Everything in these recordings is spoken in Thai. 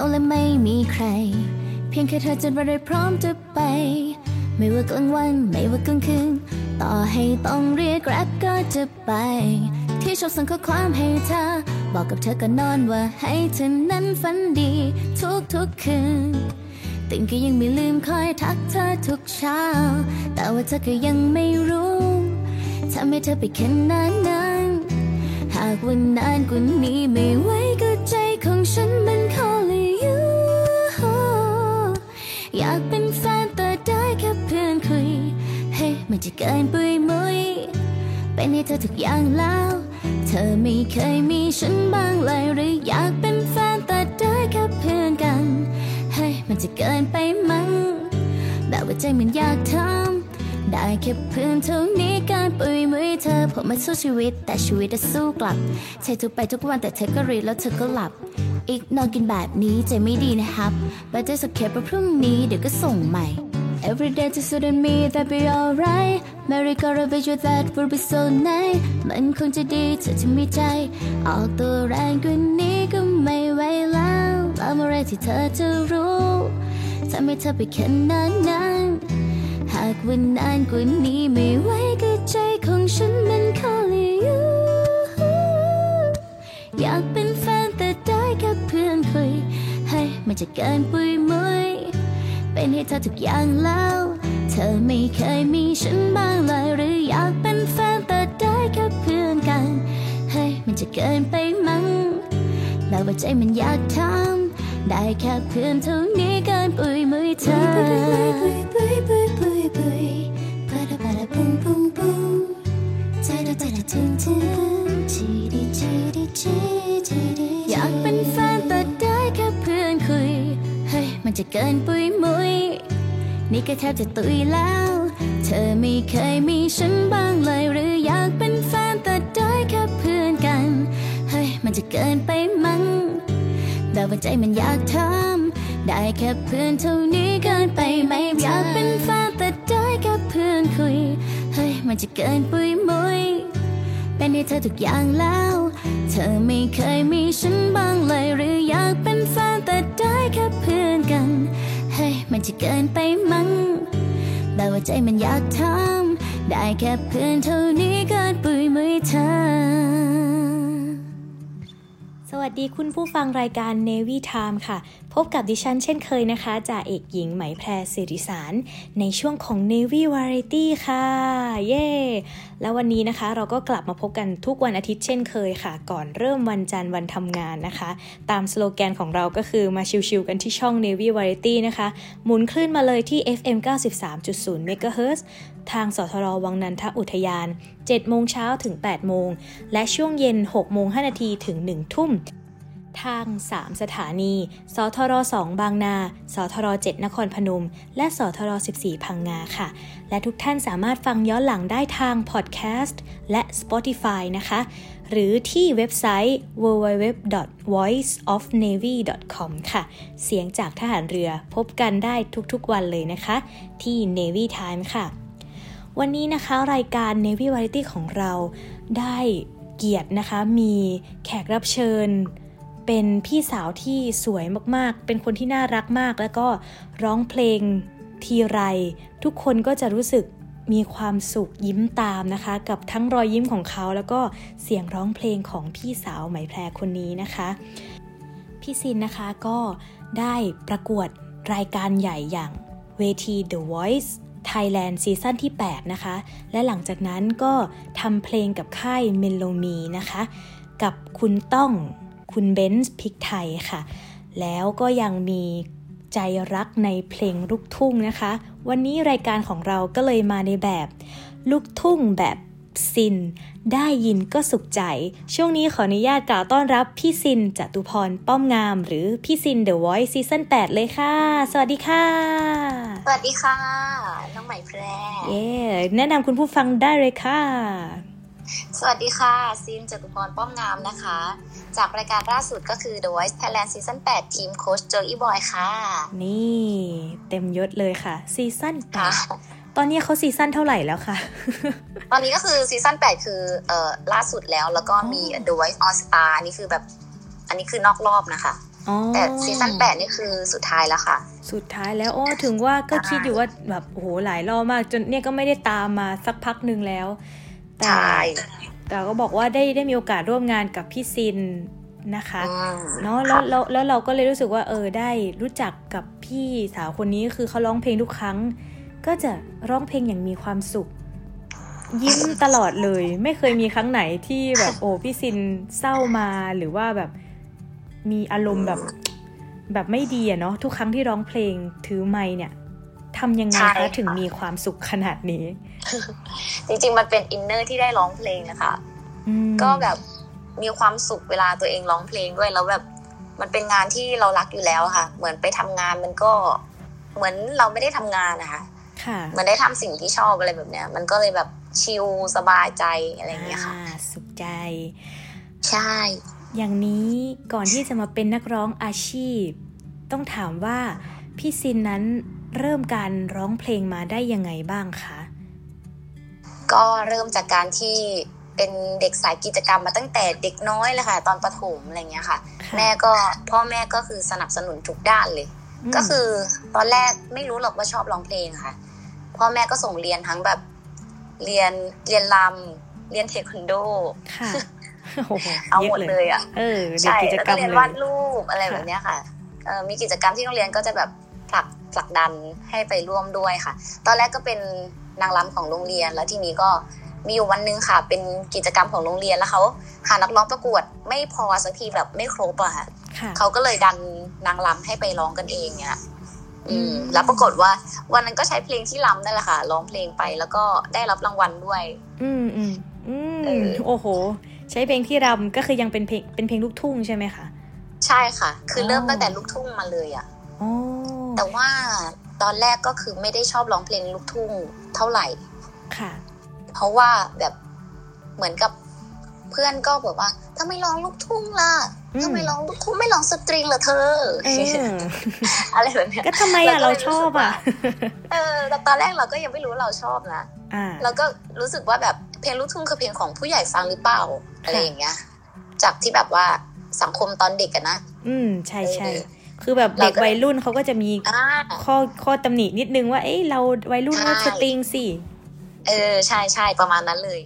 เอาและไม่มีใคร เพียงแค่เธอจะมาได้พร้อมจะไป ไม่ว่ากลางวันไม่ว่ากลางคืน ต่อให้ต้องเรียกแกร็บก็จะไป ที่ชอบส่งข้อความให้เธอ บอกกับเธอก็นอนว่าให้เธอนั้นฝันดี ทุกทุกคืนตื่ก็ยังไม่ลืมคอยทักเธอทุกเช้า แต่ว่าเธอก็ยังไม่รู้ทำให้เธอไปขนาดนั้น หากวันนานกว่านี้ไม่ไหวก็ใจของฉันมันขอ อยากเป็นแฟนแต่ได้แค่เพื่อนคุย เฮ้ มันจะเกินปุยมุย เป็นให้เธอทุกอย่างแล้ว เธอไม่เคยมีฉันบ้างเลยหรืออยากเป็นแฟนแต่ได้แค่เพื่อนกัน เฮ้ มันจะเกินไปมั้งแบบว่าใจมันอยากทำได้แค่เพื่อนเท่านี้การปุยมุยเธอผมมาสู้ชีวิตแต่ชีวิตจะสู้กลับใช้ทุกไปทุกวันแต่เธอก็รีแล้วเธอก็หลับ อีกนอนกินแบบนี้ใจไม่ดีนะครับ but there's a care พรุ่งนี้เดี๋ยวก็ส่งใหม่ Every day just so me that be alright Mary got a vision that would be so nice มันคงจะดีเธอจะมีใจ ออกตัวแรงกว่านี้ก็ไม่ไหวแล้วแล้วเมื่อไรที่เธอจะรู้ทำให้เธอไปแค่นั้นนั้นหากวันนานกว่านี้ไม่ไหวก็ใจของฉันมันขอเลยอยู่อยากเป็นแฟน คุยให้มันจะเกินปุยมุยเป็นให้เธอทุกอย่างแล้ว เธอไม่เคยมีฉันบ้างเลยหรืออยากเป็นแฟนแต่ได้แค่เพื่อนกันให้มันจะเกินไปมั้งแม้ว่าใจมันอยากทำได้แค่เพื่อนเท่านี้เกินปุยมุยเธออยาก มันจะเกินปุยมุย นี่ก็แทบจะตุยแล้ว เธอไม่เคยมีฉันบ้างเลย หรืออยากเป็นแฟนแต่ได้แค่เพื่อนกัน เฮ้ย มันจะเกินไปมั้งแต่ว่าใจมันอยากทำได้แค่เพื่อนเท่านี้เกินไปไหมอยากเป็นแฟนแต่ได้แค่เพื่อนคุย เฮ้ย มันจะเกินปุยมุย เป็นให้เธอทุกอย่างแล้ว เธอไม่เคยมีฉันบ้างเลยหรืออยากเป็นแฟนแต่ได้แค่เพื่อนกัน เฮ้ยมันจะเกินไปมั้งแต่ว่าใจมันอยากทำได้แค่เพื่อนเท่านี้เกินปุยมือเธอ สวัสดีคุณผู้ฟังรายการ Navy Time ค่ะ พบกับดิฉันเช่นเคยนะคะจ่าเอกหญิงไหมแพรสิริสาร ในช่วงของ Navy Variety ค่ะ เย้แล้ววันนี้นะคะ เราก็กลับมาพบกันทุกวันอาทิตย์เช่นเคยค่ะ ก่อนเริ่มวันจันทร์วันทำงานนะคะ ตามสโลแกนของเราก็คือมาชิวๆกันที่ช่อง Navy Variety นะคะ หมุนคลื่นมาเลยที่ FM 93.0 MHz ทางสทรวังนันทอุทยาน 7 โมงเช้าถึง 8 โมง และช่วงเย็น 6 โมง 5 นาทีถึง 1 ทุ่ม ทาง 3 สถานี สทร2บางนา สทร7นครพนม และสทร14 พังงาค่ะ และทุกท่านสามารถฟังย้อนหลังได้ทางพอดแคสต์และ Spotify นะคะ หรือที่เว็บไซต์ www.voiceofnavy.com ค่ะ เสียงจากทหารเรือพบกันได้ทุกๆวันเลยนะคะ ที่ Navy Time ค่ะ วันนี้นะคะรายการ Navy Variety ของเราได้เกียรตินะคะ มีแขกรับเชิญ เป็นพี่สาวที่สวยมากๆ เป็นคนที่น่ารักมาก แล้วก็ร้องเพลงทีไร ทุกคนก็จะรู้สึกมีความสุขยิ้มตามนะคะ กับทั้งรอยยิ้มของเขา แล้วก็เสียงร้องเพลงของพี่สาวไหมแพรคนนี้นะคะ พี่ซินนะคะก็ได้ประกวดรายการใหญ่อย่างเวที The Voice Thailand ซีซั่นที่ 8 นะคะ และหลังจากนั้นก็ทำเพลงกับค่ายเมโลมีนะคะ กับคุณต้องคุณเบนซ์พิกไทยค่ะ แล้วก็ยังมีใจรักในเพลงลูกทุ่งนะคะ วันนี้รายการของเราก็เลยมาในแบบ ลูกทุ่งแบบ ซิน ได้ยินก็สุขใจ ช่วงนี้ขออนุญาตกล่าวต้อนรับพี่ซินจตุพรป้อมงาม หรือพี่ซิน The Voice ซีซั่น8 เลยค่ะ สวัสดีค่ะ สวัสดีค่ะ น้องใหม่แพรเย้แนะนำคุณผู้ฟังได้เลยค่ะ สวัสดีค่ะซินจตุพรป้อมงามนะคะ จากรายการล่าสุดก็คือ The Voice Thailand Season 8ทีมโค้ชโจอี้บอยค่ะ นี่ เต็มยศเลยค่ะ season ค่ะ ตอนนี้เขา season เท่าไหร่แล้วคะตอนนี้ก็คือ season 8คือเอ่อล่าสุดแล้วแล้วก็มี The Voice All Star อันนี้คือแบบ อันนี้คือนอกรอบนะคะอ๋อแต่ season แปดนี่คือสุดท้ายแล้วค่ะ สุดท้ายแล้วอ๋อถึงว่าก็คิดอยู่ว่าแบบโอ้โหหลายรอบมาก จนเนี่ยก็ไม่ได้ตามมาสักพักหนึ่งแล้ว แต่ใช่แต่ก็บอกว่าได้ได้มีโอกาสร่วมงานกับพี่ซินนะคะอืมเนาะแล้วแล้วแล้วเราก็เลยรู้สึกว่าเออได้รู้จักกับพี่สาวคนนี้คือเขาร้องเพลงทุกครั้ง ก็จะร้องเพลงอย่างมีความสุข ยิ้มตลอดเลย ไม่เคยมีครั้งไหนที่แบบโอ้พี่ซินเศร้ามาหรือว่าแบบมีอารมณ์แบบแบบไม่ดีอะเนาะทุกครั้งที่ร้องเพลงถือไมค์เนี่ยทำยังไงใช่คะค่ะถึงมีความสุขขนาดนี้ จริงๆมันเป็นอินเนอร์ที่ได้ร้องเพลงอะค่ะอืมก็แบบมีความสุขเวลาตัวเองร้องเพลงด้วยแล้วแบบมันเป็นงานที่เรารักอยู่แล้วอะค่ะ เหมือนไปทำงานมันก็เหมือนเราไม่ได้ทำงานนะคะค่ะเห มือนได้ทำสิ่งที่ชอบอะไรแบบเนี้ย มันก็เลยแบบชิลสบายใจอะไรอย่างเงี้ยค่ะอ่าสุขใจ ใช่ อย่างนี้ก่อนที่จะมาเป็นนักร้องอาชีพ ต้องถามว่าพี่ซินนั้นเริ่มการร้องเพลงมาได้ยังไงบ้างคะก็เริ่มจากการที่เป็นเด็กสายกิจกรรมมาตั้งแต่เด็กน้อยเลยค่ะ ตอนประถมอะไรเงี้ยค่ะค่ะแม่ก็พ่อแม่ก็คือสนับสนุนทุกด้านเลยมก็คือตอนแรกไม่รู้หรอกว่าชอบร้องเพลงค่ะ พ่อแม่ก็ส่งเรียนทั้งแบบเรียนเรียนรำเรียนเทควันโดค่ะโอ้โหเอาหมดเลยอะเออเด็กใช่กิจแล้วกรก็รมเรียนเลยวาดรูปอะไรแบบเนี้ยค่ะเอ่อมีกิจกรรมที่โรงเรียนก็จะแบบผลักผลักดันให้ไปร่วมด้วยค่ะ ตอนแรกก็เป็นนางรำของโรงเรียนแล้วทีนี้ก็มีอยู่วันหนึงค่ะ เป็นกิจกรรมของโรงเรียนแล้วเขาหานักร้องประกวดไม่พอสักทีแบบไม่ครบอะค่ะค่ะเขาก็เลยดันนางรำให้ไปร้องกันเองเนี่ย อืมอืมแล้วปรากฏว่าวันนั้นก็ใช้เพลงที่รำนั่นแหละค่ะร้องเพลงไปแล้วก็ได้รับรางวัลด้วย อืมอืมอืมเออโอ้โห ใช้เพลงที่รำก็คือยังเป็นเพลงเป็นเพลงลูกทุ่งใช่ไหมคะใช่ค่ะ คือออเริ่มตั้งแต่ลูกทุ่งมาเลยอะอ๋อแต่ว่าตอนแรกก็คือไม่ได้ชอบร้องเพลงลูกทุ่งเท่าไหร่ค่ะ เพราะว่าแบบเหมือนกับเพื่อนก็แบบว่าทำไมร้องลูกทุ่งล่ะอืม ทำไมร้องลูกทุ่งไม่ร้องสตริงล่ะเธอเอออะไรแบบเนี้ยก็ทำไมอะเราเราก็เลยชอบอะเออแต่ตอนแรกเราก็ยังไม่รู้ว่าเราชอบนะอ่าแล้วก็รู้สึกว่าแบบเพลงลูกทุ่งคือเพลงของผู้ใหญ่ฟังหรือเปล่าอะไรอย่างเงี้ย จากที่แบบว่าสังคมตอนเด็กอะนะ อืมใช่ใช่เออคือแบบเราเด็กก็วัยรุ่นเขาก็จะมีอ่าข้อข้อตำหนินิดนึงว่าเอ้ยเราวัยรุ่นใช่ก็สตริงสิเออใช่ใช่ประมาณนั้นเลย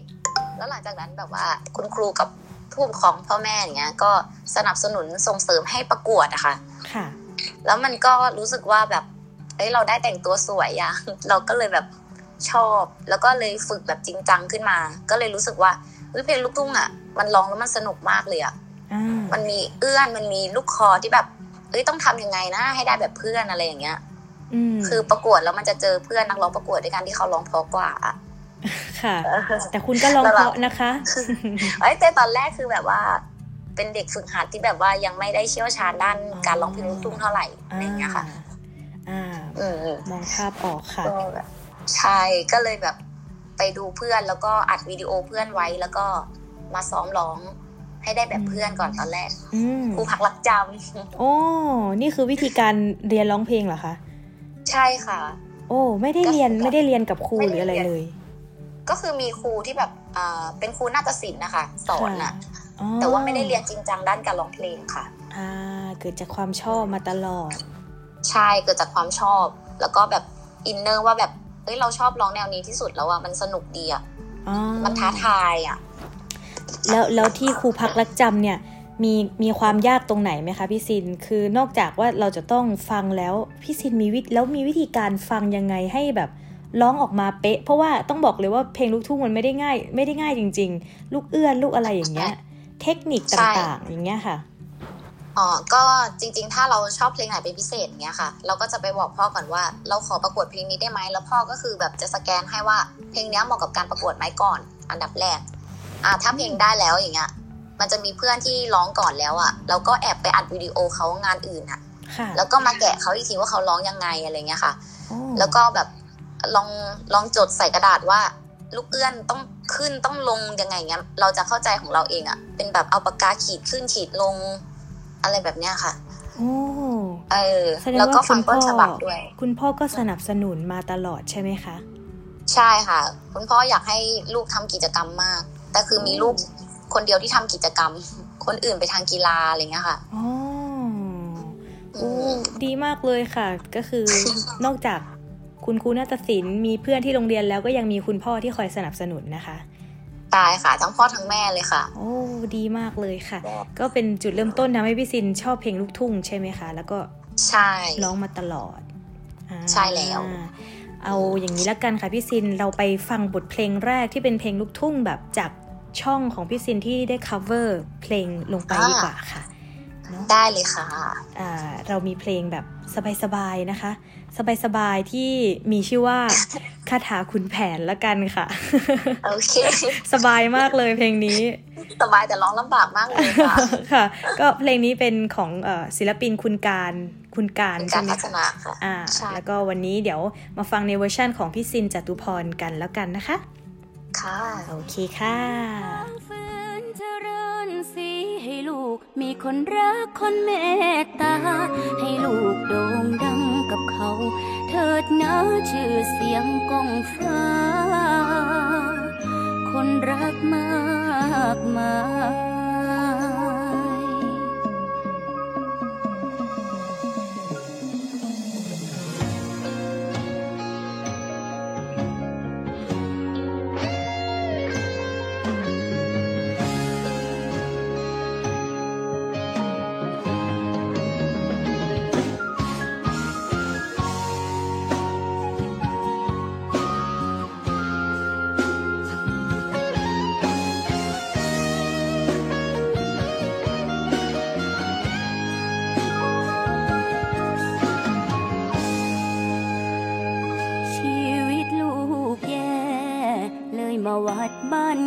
แล้วหลังจากนั้นแบบว่าคุณครูกับ ผู้ปกครองพ่อแม่อย่างเงี้ย ก็สนับสนุนส่งเสริมให้ประกวดอะค่ะ ค่ะ แล้วมันก็รู้สึกว่าแบบ เอ้ยเราได้แต่งตัวสวยอะเราก็เลยแบบชอบ แล้วก็เลยฝึกแบบจริงจังขึ้นมา ก็เลยรู้สึกว่าเฮ้ยเพลงลูกทุ่งอะมันร้องแล้วมันสนุกมากเลยอะอ่ามันมีเอื้อน มันมีลูกคอที่แบบ เอ้ยต้องทำยังไงนะ ให้ได้แบบเพื่อนอะไรอย่างเงี้ยอืมคือประกวดแล้วมันจะเจอเพื่อนนักร้องประกวดด้วยกันที่เขาร้องเพราะกว่าอะ ค่ะ แต่คุณก็ลองแล้วเพเราราะนะคะเอ้ยแต่ตอนแรกคือแบบว่า เป็นเด็กฝึกหัดที่แบบว่ายังไม่ได้เชี่ยวชาญด้านการร้องเพลงลูกทุ่งเท่าไหร่อะไรอย่างเงี้ยค่ะอ่าอืมอืมมองภาพออกค่ะก็แบบใช่ก็เลยแบบไปดูเพื่อนแล้วก็อัดวิดีโอเพื่อนไว้แล้วก็มาซ้อมร้องให้ได้แบบเพื่อนก่อนตอนแรกอืมครูพักรักจโอ้นี่คือวิธีการเรียนร้องเพลงเหรอคะำใช่ค่ะ โอ้ ไม่ได้เรียนก็คือไม่ได้เรียนกับครูไม่หได้รืออะไรเรียนเลย ก็คือมีครูที่แบบอ่าเป็นครูนาฏศิลป์นะคะ สอนค่ะอะอ๋อแต่ว่าไม่ได้เรียนจริงจังด้านการร้องเพลงค่ะอ่าเกิดจากความชอบมาตลอด ใช่เกิดจากความชอบ แล้วก็แบบอินเนอร์ว่าแบบเอ้ยเราชอบร้องแนวนี้ที่สุดแล้วอะมันสนุกดีอะอ๋อมันท้าทายอะแล้วแล้วที่ครูพักรักจำเนี่ยมีมีความยากตรงไหนไหมคะพี่ซิน คือนอกจากว่าเราจะต้องฟังแล้วพี่ซินมีวิธแล้วมีวิธีการฟังยังไงให้แบบ ร้องออกมาเป๊ะ เพราะว่าต้องบอกเลยว่าเพลงลูกทุ่งมันไม่ได้ง่าย ไม่ได้ง่ายจริง ๆ ลูกเอื้อนลูกอะไรอย่างเงี้ย เทคนิคต่างๆ อย่างเงี้ยค่ะอ๋อก็จริง ๆ ถ้าเราชอบเพลงไหนเป็นพิเศษอย่างเงี้ยค่ะ เราก็จะไปบอกพ่อก่อนว่า เราขอประกวดเพลงนี้ได้ไหมแล้วพ่อก็คือแบบจะสแกนให้ว่าเพลงเนี้ยเหมาะกับการประกวดไหมก่อน อันดับแรก อ่าถ้าเพลงได้แล้วอย่างเงี้ยมันจะมีเพื่อนที่ร้องก่อนแล้วอะเราก็แอบไปอัดวิดีโอเขางานอื่นอะค่ะแล้วก็มาแกะเขาอีกทีว่าเขาร้องยังไงอะไรเงี้ยค่ะโอ้แล้วก็แบบ ลองลองจดใส่กระดาษว่า ลูกเอื้อนต้องขึ้นต้องลงยังไงเงี้ยเราจะเข้าใจของเราเองอะเป็นแบบเอาปากกาขีดขึ้นขีดลง อะไรแบบเนี้ยค่ะโอ้เออแสดงแล้วก็ว่าฟัคุงณต้พ่นอฉบับด้วย คุณพ่อก็สนับสนุนมาตลอดใช่ไหมคะ ใช่ค่ะ คุณพ่ออยากให้ลูกทำกิจกรรมมาก แต่คือมีลูกคนเดียวที่ทำกิจกรรม คนอื่นไปทางกีฬาอะไรเงี้ยค่ะอ๋อโอ้ดีมากเลยค่ะ ก็คือนอกจาก คุณครูนาฏศิลป์มีเพื่อนที่โรงเรียนแล้วก็ยังมีคุณพ่อที่คอยสนับสนุนนะคะตายค่ะทั้งพ่อทั้งแม่เลยค่ะ โอ้ดีมากเลยค่ะ ก็เป็นจุดเริ่มต้นทำให้พี่ซินชอบเพลงลูกทุ่งใช่ไหมคะ แล้วก็ใช่ร้องมาตลอดใช่แล้ว เอาอย่างนี้ละกันค่ะพี่ซินเราไปฟังบทเพลงแรกที่เป็นเพลงลูกทุ่งแบบจากช่องของพี่ซินที่ได้ cover เพลงลงไปดีกว่าค่ะ ได้เลยค่ะเรามีเพลงแบบสบายๆนะคะ สบายๆที่มีชื่อว่าคาถาคุณแผนละกันค่ะ โอเค สบายมากเลยเพลงนี้ สบายแต่ร้องลำบากมากเลยค่ะค่ะ ก็เพลงนี้เป็นของศิลปินคุณการคุณการใช่ไหมคะอ่า แล้วก็วันนี้เดี๋ยวมาฟังในเวอร์ชั่นของพี่ซินจตุพรกันแล้วกันนะคะ ค่ะ โอเคค่ะสี ให้ลูกมีคนรักคนเมตตา ให้ลูกโด่งดังกับเขา เถิดนะชื่อเสียงกองฟ้า คนรักมากมาย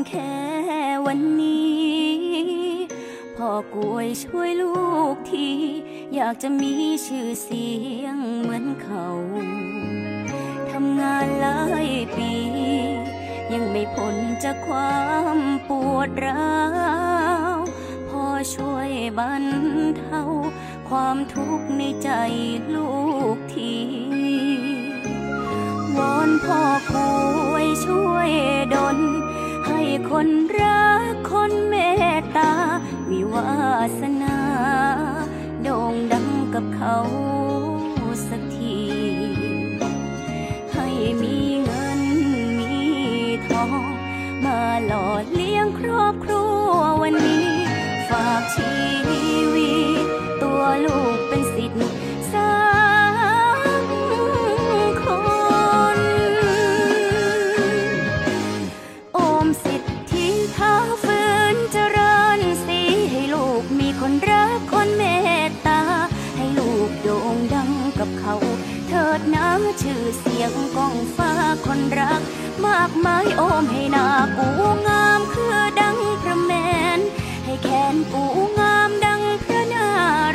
แค่วันนี้ พ่อกวยช่วยลูกที อยากจะมีชื่อเสียงเหมือนเขาทำงานหลายปี ยังไม่พ้นจากความปวดร้าวพ่อช่วยบรรเทาความทุกข์ในใจลูกทีวอนพ่อคุยช่วยดล คนรักคนเมตตา มีวาสนา โด่งดังกับเขา มากมายโอมให้นากูงามคือดังพระแมน ให้แขนกูงามดังพระนา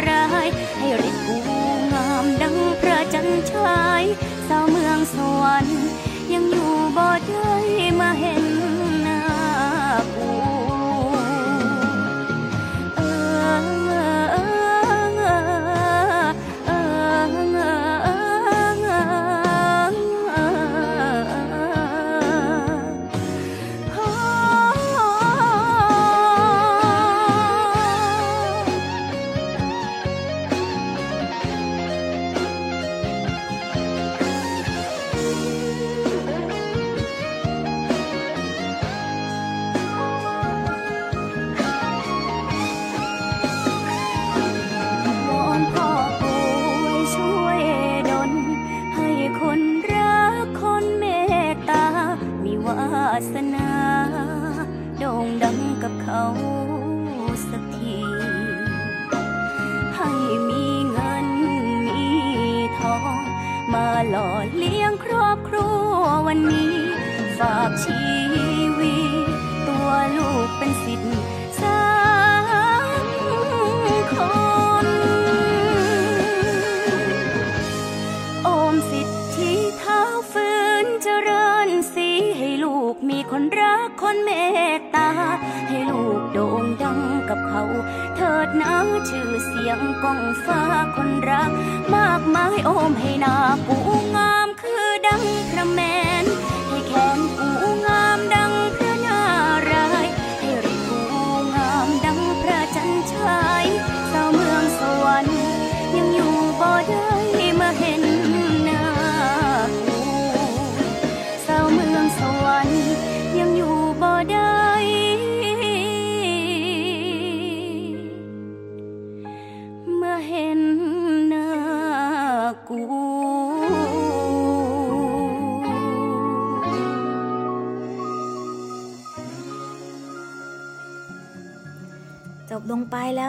รายให้ฤทธิ์กูงามดังพระจันทรายสาวเมืองสวรรค์ยังอยู่บ่ได้มาเห็น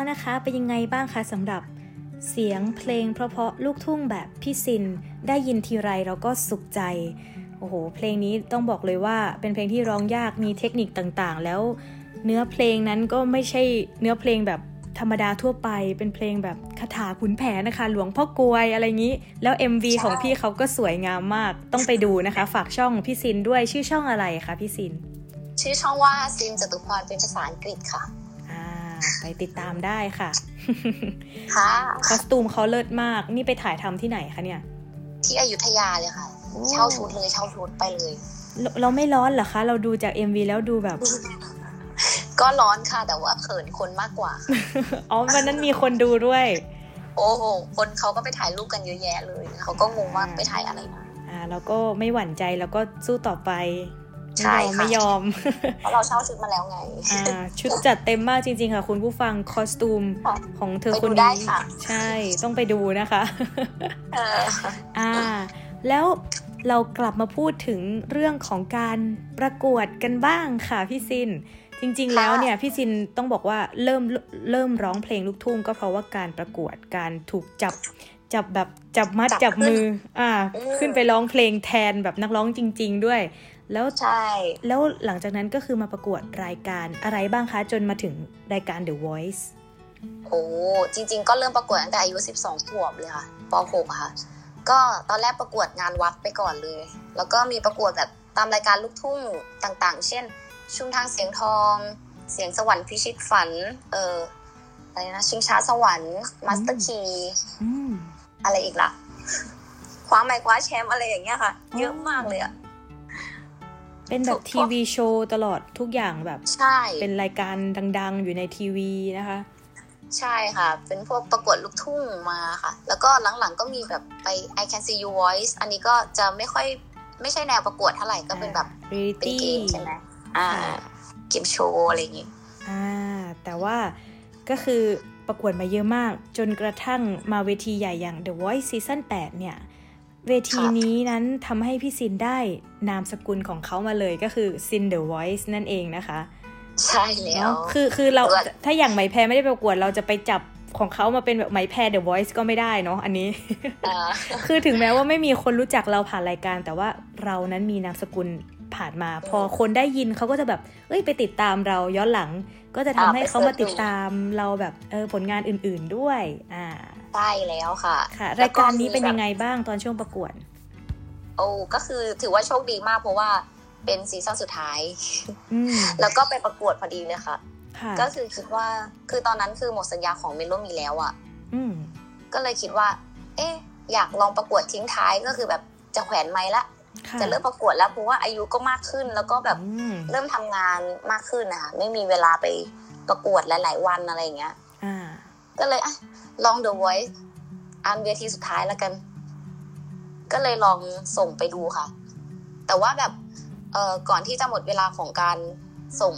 แล้วนะคะ เป็นยังไงบ้างคะสำหรับเสียงเพลงเพราะๆลูกทุ่งแบบพี่ซิน ได้ยินทีไรเราก็สุขใจ โอ้โห เพลงนี้ต้องบอกเลยว่าเป็นเพลงที่ร้องยากมีเทคนิคต่างๆ แล้วเนื้อเพลงนั้นก็ไม่ใช่เนื้อเพลงแบบธรรมดาทั่วไป เป็นเพลงแบบคาถาขุนแผนนะคะ หลวงพ่อกวยอะไรอย่างนี้ แล้ว MV ใช่ของพี่เขาก็สวยงามมาก ต้องไปดูนะคะ ฝากช่องพี่ซินด้วยชื่อช่องอะไรคะพี่ซิน ชื่อช่องว่าซินจตุพรเป็นภาษาอังกฤษค่ะอ่า ไปติดตามได้ค่ะ ค่ะ คอสตูมเขาเลิศมาก นี่ไปถ่ายทำที่ไหนคะเนี่ย ที่อยุธยาเลยค่ะโอ้เช่าชุดเลยเช่าชุดไปเลย เราเราไม่ร้อนเหรอคะ เราดูจาก MV แล้วดูแบบ ก็ร้อนค่ะ แต่ว่าเขินคนมากกว่า อ๋อวันนั้นมีคนดูด้วย โอ้โห คนเขาก็ไปถ่ายรูปกันเยอะแยะเลย เขาก็งงว่าไปถ่ายอะไรมา อ่า แล้วก็ไม่หวั่นใจแล้วก็สู้ต่อไป ใช่ไม่ยอมค่ะไม่ยอมเพราะเราเช่าชุดมาแล้วไงอ่าชุดจัดเต็มมากจริง ๆ ค่ะ คุณผู้ฟังคอสตูมค่ะของเธอไปคนดูได้นี้ค่ะใช่ต้องไปดูนะคะเอออ่า แล้วเรากลับมาพูดถึงเรื่องของการประกวดกันบ้างค่ะพี่ซิน จริง ๆ แล้วเนี่ยพี่ซินต้องบอกว่าเริ่มเริ่มร้องเพลงลูกทุ่งก็เพราะว่าการประกวดการถูกจับจับแบบจับมัดจับจับมือ อ่าอืมขึ้นไปร้องเพลงแทนแบบนักร้องจริง ๆ ด้วย แล้วใช่แล้วหลังจากนั้นก็คือมาประกวดรายการอะไรบ้างคะ จนมาถึงรายการ The Voice โอ้จริง ๆ ก็เริ่มประกวดตั้งแต่อายุ 12ขวบเลยค่ะป .6 อะค่ะ ก็ตอนแรกประกวดงานวัดไปก่อนเลย แล้วก็มีประกวดแบบตามรายการลูกทุ่งต่างๆ เช่น ชุมทางเสียงทอง เสียงสวรรค์พิชิตฝัน เอออะไรนะชิงช้าสวรรค์ Master Key อืมอะไรอีกล่ะคว้าไมค์คว้าแชมป์อะไรอย่างเงี้ยค่ะ เยอะมากเลยอะ เป็นแบบถูทีกวีโชว์ตลอดทุกอย่างแบบใช่เป็นรายการดัง ๆ อยู่ในทีวีนะคะ ใช่ค่ะ เป็นพวกประกวดลูกทุ่งมาค่ะ แล้วก็หลังๆก็มีแบบไป I Can See Your Voice อันนี้ก็จะไม่ค่อยไม่ใช่แนวประกวดเท่าไหร่ก็เป็นแบบเรียลิเป็นตี้เกมใช่ไหมอ่าค่ะเกมโชว์อะไรอย่างงี้อ่าแต่ว่าก็คือประกวดมาเยอะมาก จนกระทั่งมาเวทีใหญ่อย่าง The Voice Season 8 เนี่ย เวทีนี้นั้นทำให้พี่ซินได้นามสกุลของเขามาเลยก็คือซิน The Voice นั่นเองนะคะ ใช่แล้วเนาะคือคือเราตัวถ้าอย่างไหมแพรไม่ได้ประกวดเราจะไปจับของเขามาเป็นแบบไหมแพร The Voice ก็ไม่ได้เนาะอันนี้อ่าคือถึงแม้ว่าไม่มีคนรู้จักเราผ่านรายการ แต่ว่าเรานั้นมีนามสกุลผ่านมา พอคนได้ยินเขาก็จะแบบ เอ้ยไปติดตามเราย้อนหลัง ก็จะทำให้เขามาติดตามเราแบบเออผลงานอื่น ๆด้วย อ่า ใช่แล้วค่ะค่ะแล้รายวการนี้เป็นมีแบบยังไงบ้างตอนช่วงประกวด โอ้ก็คือถือว่าโชคดีมากเพราะว่าเป็นซีซั่นสุดท้ายอืมแล้วก็ไปประกวดพอดีเลยค่ะค่ะ ก็คือคิดว่าคือตอนนั้นคือหมดสัญญาของเมโลมีแล้วอะ่ะอืมก็เลยคิดว่า เอ๊ะ อยากลองประกวดทิ้งท้ายก็คือแบบจะแขวนไม้ละค่ะจะเริ่มประกวดแล้วเพราะว่าอายุก็มากขึ้น แล้วก็แบบอืมเริ่มทำงานมากขึ้นนะคะไม่มีเวลาไปประกวดหลาย ๆ วันอะไรอย่างเงี้ยอ่า ก็เลยอะลอง The Voice อันเวทีสุดท้ายแล้วกัน ก็เลยลองส่งไปดูค่ะ แต่ว่าแบบเอ่อก่อนที่จะหมดเวลาของการส่ง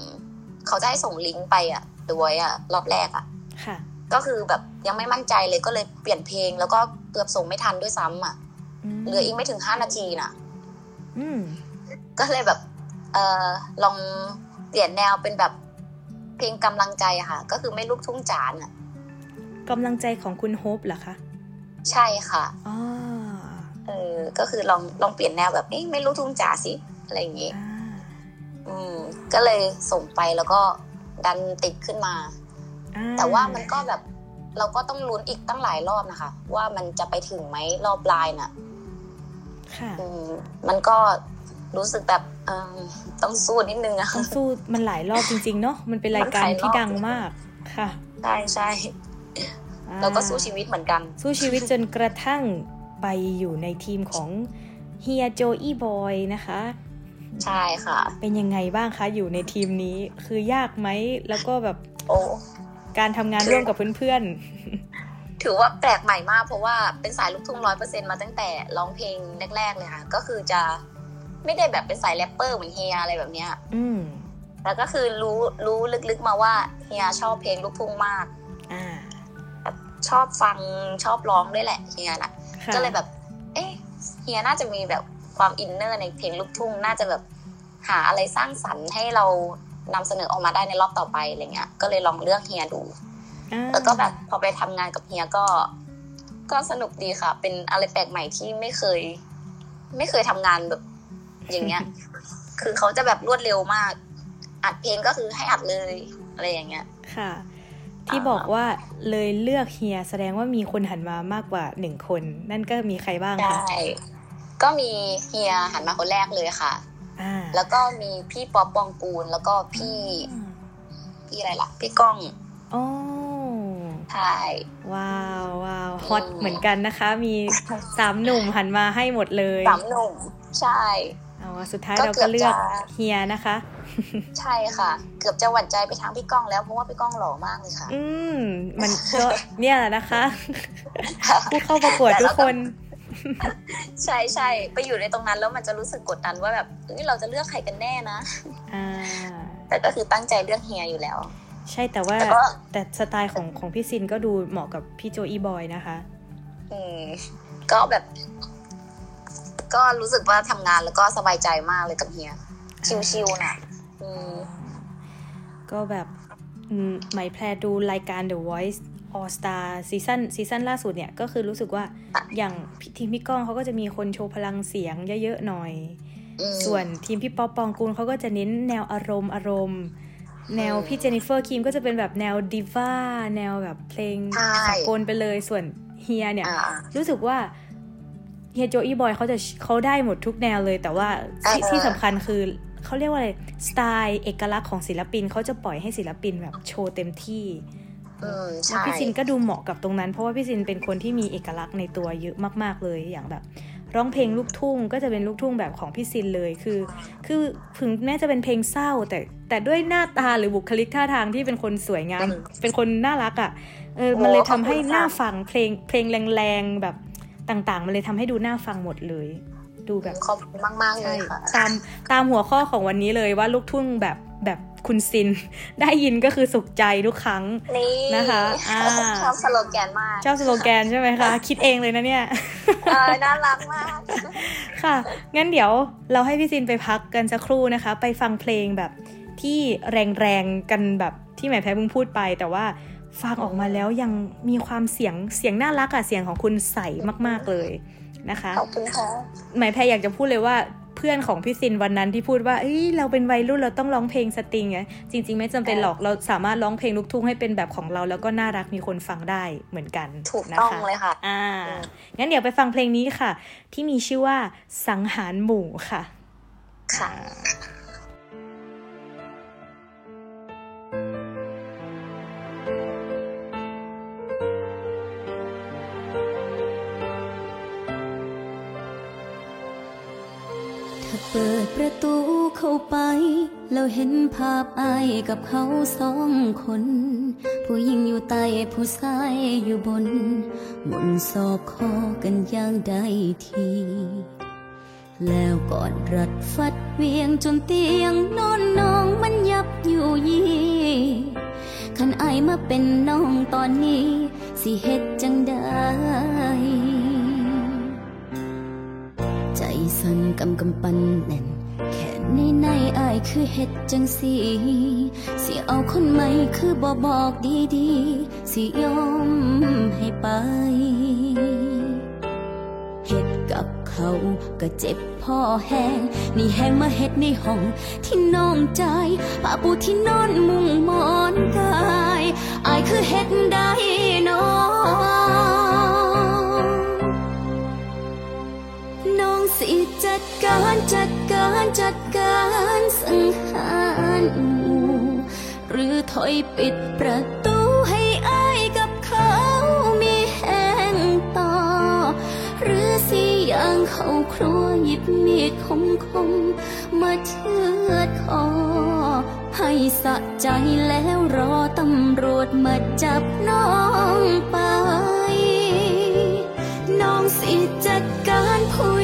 เขาจะให้ส่งลิงก์ไปอะ The Voice อะรอบแรกอะค่ะก็คือแบบยังไม่มั่นใจเลยก็เลยเปลี่ยนเพลง แล้วก็เกือบส่งไม่ทันด้วยซ้ำอะมเหลืออีกไม่ถึงห้านาทีน่ะอืมก็เลยแบบเออลองเปลี่ยนแนวเป็นแบบเพลงกำลังใจอะค่ะ ก็คือไม่ลูกทุ่งจ๋าน่ะ กำลังใจของคุณโฮปเหรอคะ ใช่ค่ะอ๋อเออ ก็คือลองลองเปลี่ยนแนวแบบเอ๊ะไม่ลูกทุ่งจ๋าสิ อะไรอย่างงี้อ่าอืม ก็เลยส่งไปแล้วก็ดันติดขึ้นมาอ่แต่ว่ามันก็แบบเราก็ต้องลุ้นอีกตั้งหลายรอบนะคะ ว่ามันจะไปถึงไหมรอบปลายน่ะค่ะอืมมันก็รู้สึกแบบเออต้องสู้นิดนึงอะต้องสู้มันหลายรอบจริง ๆ เนาะมันเป็นรายการที่ดังมากค่ะใช่ใช่อ่ เราก็สู้ชีวิตเหมือนกัน สู้ชีวิตจนกระทั่งไปอยู่ในทีมของเฮียโจอี้บอยนะคะ ใช่ค่ะ เป็นยังไงบ้างคะ อยู่ในทีมนี้คือยากไหมแล้วก็แบบโอ้การทำงานร่วมกับเพื่อนถือว่าแปลกใหม่มากเพราะว่าเป็นสายลูกทุ่งร้อยเปอร์เซ็นมาตั้งแต่ร้องเพลงแรกๆเลยค่ะ ก็คือจะไม่ได้แบบเป็นสายแรปเปอร์เหมือนเฮียอะไรแบบเนี้ยๆอืมแต่ก็คือรู้รู้ลึกๆมาว่าเฮียชอบเพลงลูกทุ่งมากอ่าแบบ ชอบฟังชอบร้องด้วยแหละเฮียน่ะค่ะก็เลยแบบ เอ๊ะเฮียน่าจะมีแบบความอินเนอร์ในเพลงลูกทุ่งน่าจะแบบหาอะไรสร้างสรรค์ให้เรานำเสนอออกมาได้ในรอบต่อไปอะไรเงี้ย ก็เลยลองเลือกเฮียดู แล้วก็แบบพอไปทำงานกับเฮียก็ ก็สนุกดีค่ะ เป็นอะไรแปลกใหม่ที่ไม่เคย ไม่เคยทำงานแบบ อย่างเงี้ย คือเขาจะแบบรวดเร็วมาก อัดเพลงก็คือให้อัดเลยอะไรอย่างเงี้ย ค่ะ ที่บอกว่าเลยเลือกเฮียแสดงว่ามีคนหันมามากกว่าหนึ่งคน นั่นก็มีใครบ้างคะใช่ก็มีเฮียหันมาคนแรกเลยค่ะแล้วก็มีพี่ป๊อปปองกูลแล้วก็พี่ พี่อะไรล่ะ พี่ก้องโอ้ใช่ว้าวว้าวฮอตเหมือนกันนะคะ มีสามหนุ่มหันมาให้หมดเลยสามหนุ่มใช่ เอาสุดท้ายเราก็เลือกเฮียนะคะ ใช่ค่ะ เกือบจะหวั่นใจไปทางพี่ก้องแล้วเพราะว่าพี่ก้องหล่อมากเลยค่ะ อืมมันก็เนี่ยแหละนะคะผู้เข้าประกวดทุกคนใช่ใช่ไปอยู่ในตรงนั้นแล้วมันจะรู้สึกกดดันว่าแบบนี่เราจะเลือกใครกันแน่นะแต่ก็คือตั้งใจเลือกเฮียอยู่แล้ว ใช่แต่ว่าแต่สไตล์ของของพี่ซินก็ดูเหมาะกับพี่โจอีบอยนะคะ อืมก็แบบ ก็รู้สึกว่าทำงานแล้วก็สบายใจมากเลยกับเฮีย chill ๆนะอืมก็แบบหมายแพรดูรายการ The Voice All Star season season ล่าสุดเนี่ย ก็คือรู้สึกว่าอย่างทีมพี่ก้องเขาก็จะมีคนโชว์พลังเสียงเยอะๆหน่อย ส่วนทีมพี่ป๊อปปองกูลเขาก็จะเน้นแนวอารมณ์อารมณ์ แนวพี่เจนนิเฟอร์คิมก็จะเป็นแบบแนวดิว่าแนวแบบเพลงสากลไปเลยส่วนเฮียเนี่ย รู้สึกว่า เฮียโจอีบอยเขาจะเขาได้หมดทุกแนวเลย แต่ว่าที่สำคัญคือเขาเรียกว่าอะไรสไตล์เอกลักษณ์ของศิลปินเขาจะปล่อยให้ศิลปินแบบโชว์เต็มที่พี่ซินก็ดูเหมาะกับตรงนั้น เพราะว่าพี่ซินเป็นคนที่มีเอกลักษณ์ในตัวเยอะมากๆเลยอย่างแบบ ร้องเพลงลูกทุ่งก็จะเป็นลูกทุ่งแบบของพี่ซินเลยคือ คือถึงแม้จะเป็นเพลงเศร้า แต่แต่ด้วยหน้าตาหรือบุคลิกท่าทางที่เป็นคนสวยงามเป็นคนน่ารักอะเออมันเลยทำให้หน้าฟังเพลงเพลงแรงๆแบบ ต่างๆ มันเลยทำให้ดูน่าฟังหมดเลย ดูแบบขอบคุณมากๆเลยค่ะตามตามหัวข้อของวันนี้เลยว่าลูกทุ่งแบบแบบคุณซิน ได้ยินก็คือสุขใจทุกครั้งนะคะชอบสโลแกนมากชอบสโลแกนใช่ไหมคะ คิดเองเลยนะเนี่ยน่ารักมาก ค่ะ งั้นเดี๋ยวเราให้พี่ซินไปพักกันสักครู่นะคะ ไปฟังเพลงแบบที่แรงๆกันแบบที่หมายแพ้เพิ่งพูดไปแต่ว่า ฟังออกมาแล้วยังมีความเสียงเสียงน่ารักอะเสียงของคุณใสมาก ๆเลยนะคะขอบคุณค่ะหมายแพรอยากจะพูดเลยว่าเพื่อนของพี่ซินวันนั้นที่พูดว่าเอ้ยเราเป็นวัยรุ่นเราต้องร้องเพลงสตริงไงจริง ๆ ไม่จำเป็นหรอกเราสามารถร้องเพลงลูกทุ่งให้เป็นแบบของเรา แล้วก็น่ารักมีคนฟังได้เหมือนกันถูกต้องเลยค่ะ อ่างั้นเดี๋ยวไปฟังเพลงนี้ค่ะ ที่มีชื่อว่าสังหารหมู่ค่ะ ค่ะ ปิดประตูเข้าไป แล้วเห็นภาพอายกับเขาสองคน ผู้หญิงอยู่ใต้ผู้ชายอยู่บนมนสอบคอกันอย่างใดที แล้วก่อนรัดฟัดเวียงจนเตียงนอนน้องมันยับอยู่ยีขันไอมาเป็นน้องตอนนี้ สิเฮ็ดจังได้ สันกำกำปันแน่นแค่ในในอายคือเฮ็ดจังสีสิเอาคนใหม่คือบ่บอกดีดีสิยอมให้ไปเฮ็ดกับเขาก็เจ็บพ่อแห้ง นี่แห้งมาเฮ็ดในห้องที่น้องใจป้าปูที่นอนมุงมอนกาย อายคือเฮ็ดได้น้อง สิจัดการจัดการจัดการสังหารหรือถอยปิดประตูให้อายกับเขามีแห่งต่อ หรือสิยังเขาครัวหยิบมีดคมคมมาเชือดคอให้สะใจแล้วรอตำรวจมาจับน้องไป น้องสิจัดการผู้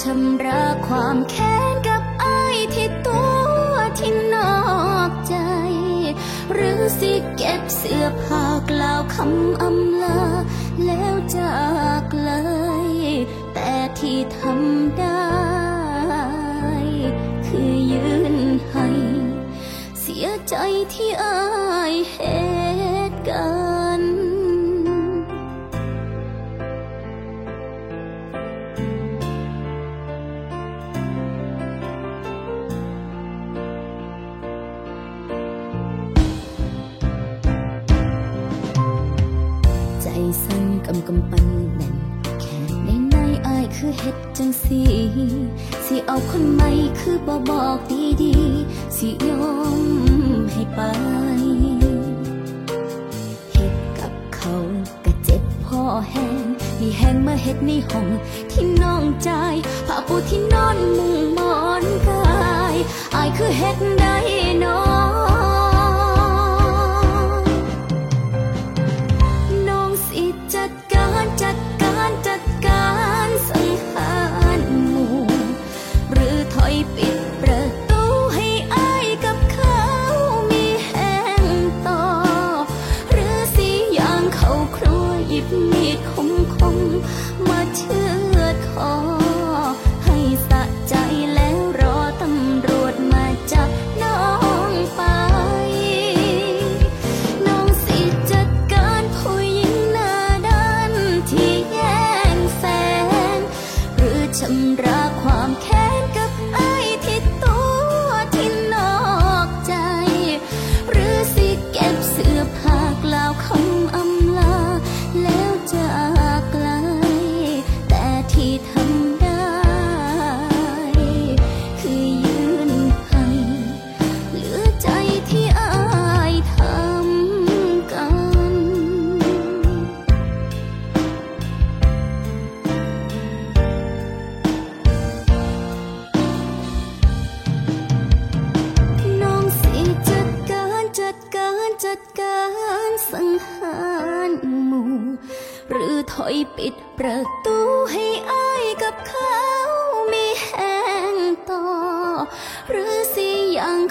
ชำระความแค้นกับไอาที่ตัวที่นอกใจ หรือสิเก็บเสื้อผ้ากล่าวคำอำลาแล้วจากเลย แต่ที่ทำได้ คือยืนให้ เสียใจที่อายเห็น ฮ็ดจังสีสิเอาคนใหม่คือบ่บอกดีๆสิยอมให้ไปเฮ็ดกับเขาก็เจ็บพ่อแห้งนี่แห้งมาเฮ็ดในห้องที่น้องใจผ้าปูที่นอนมุงมอนกายอายคือเฮ็ดได้น้อน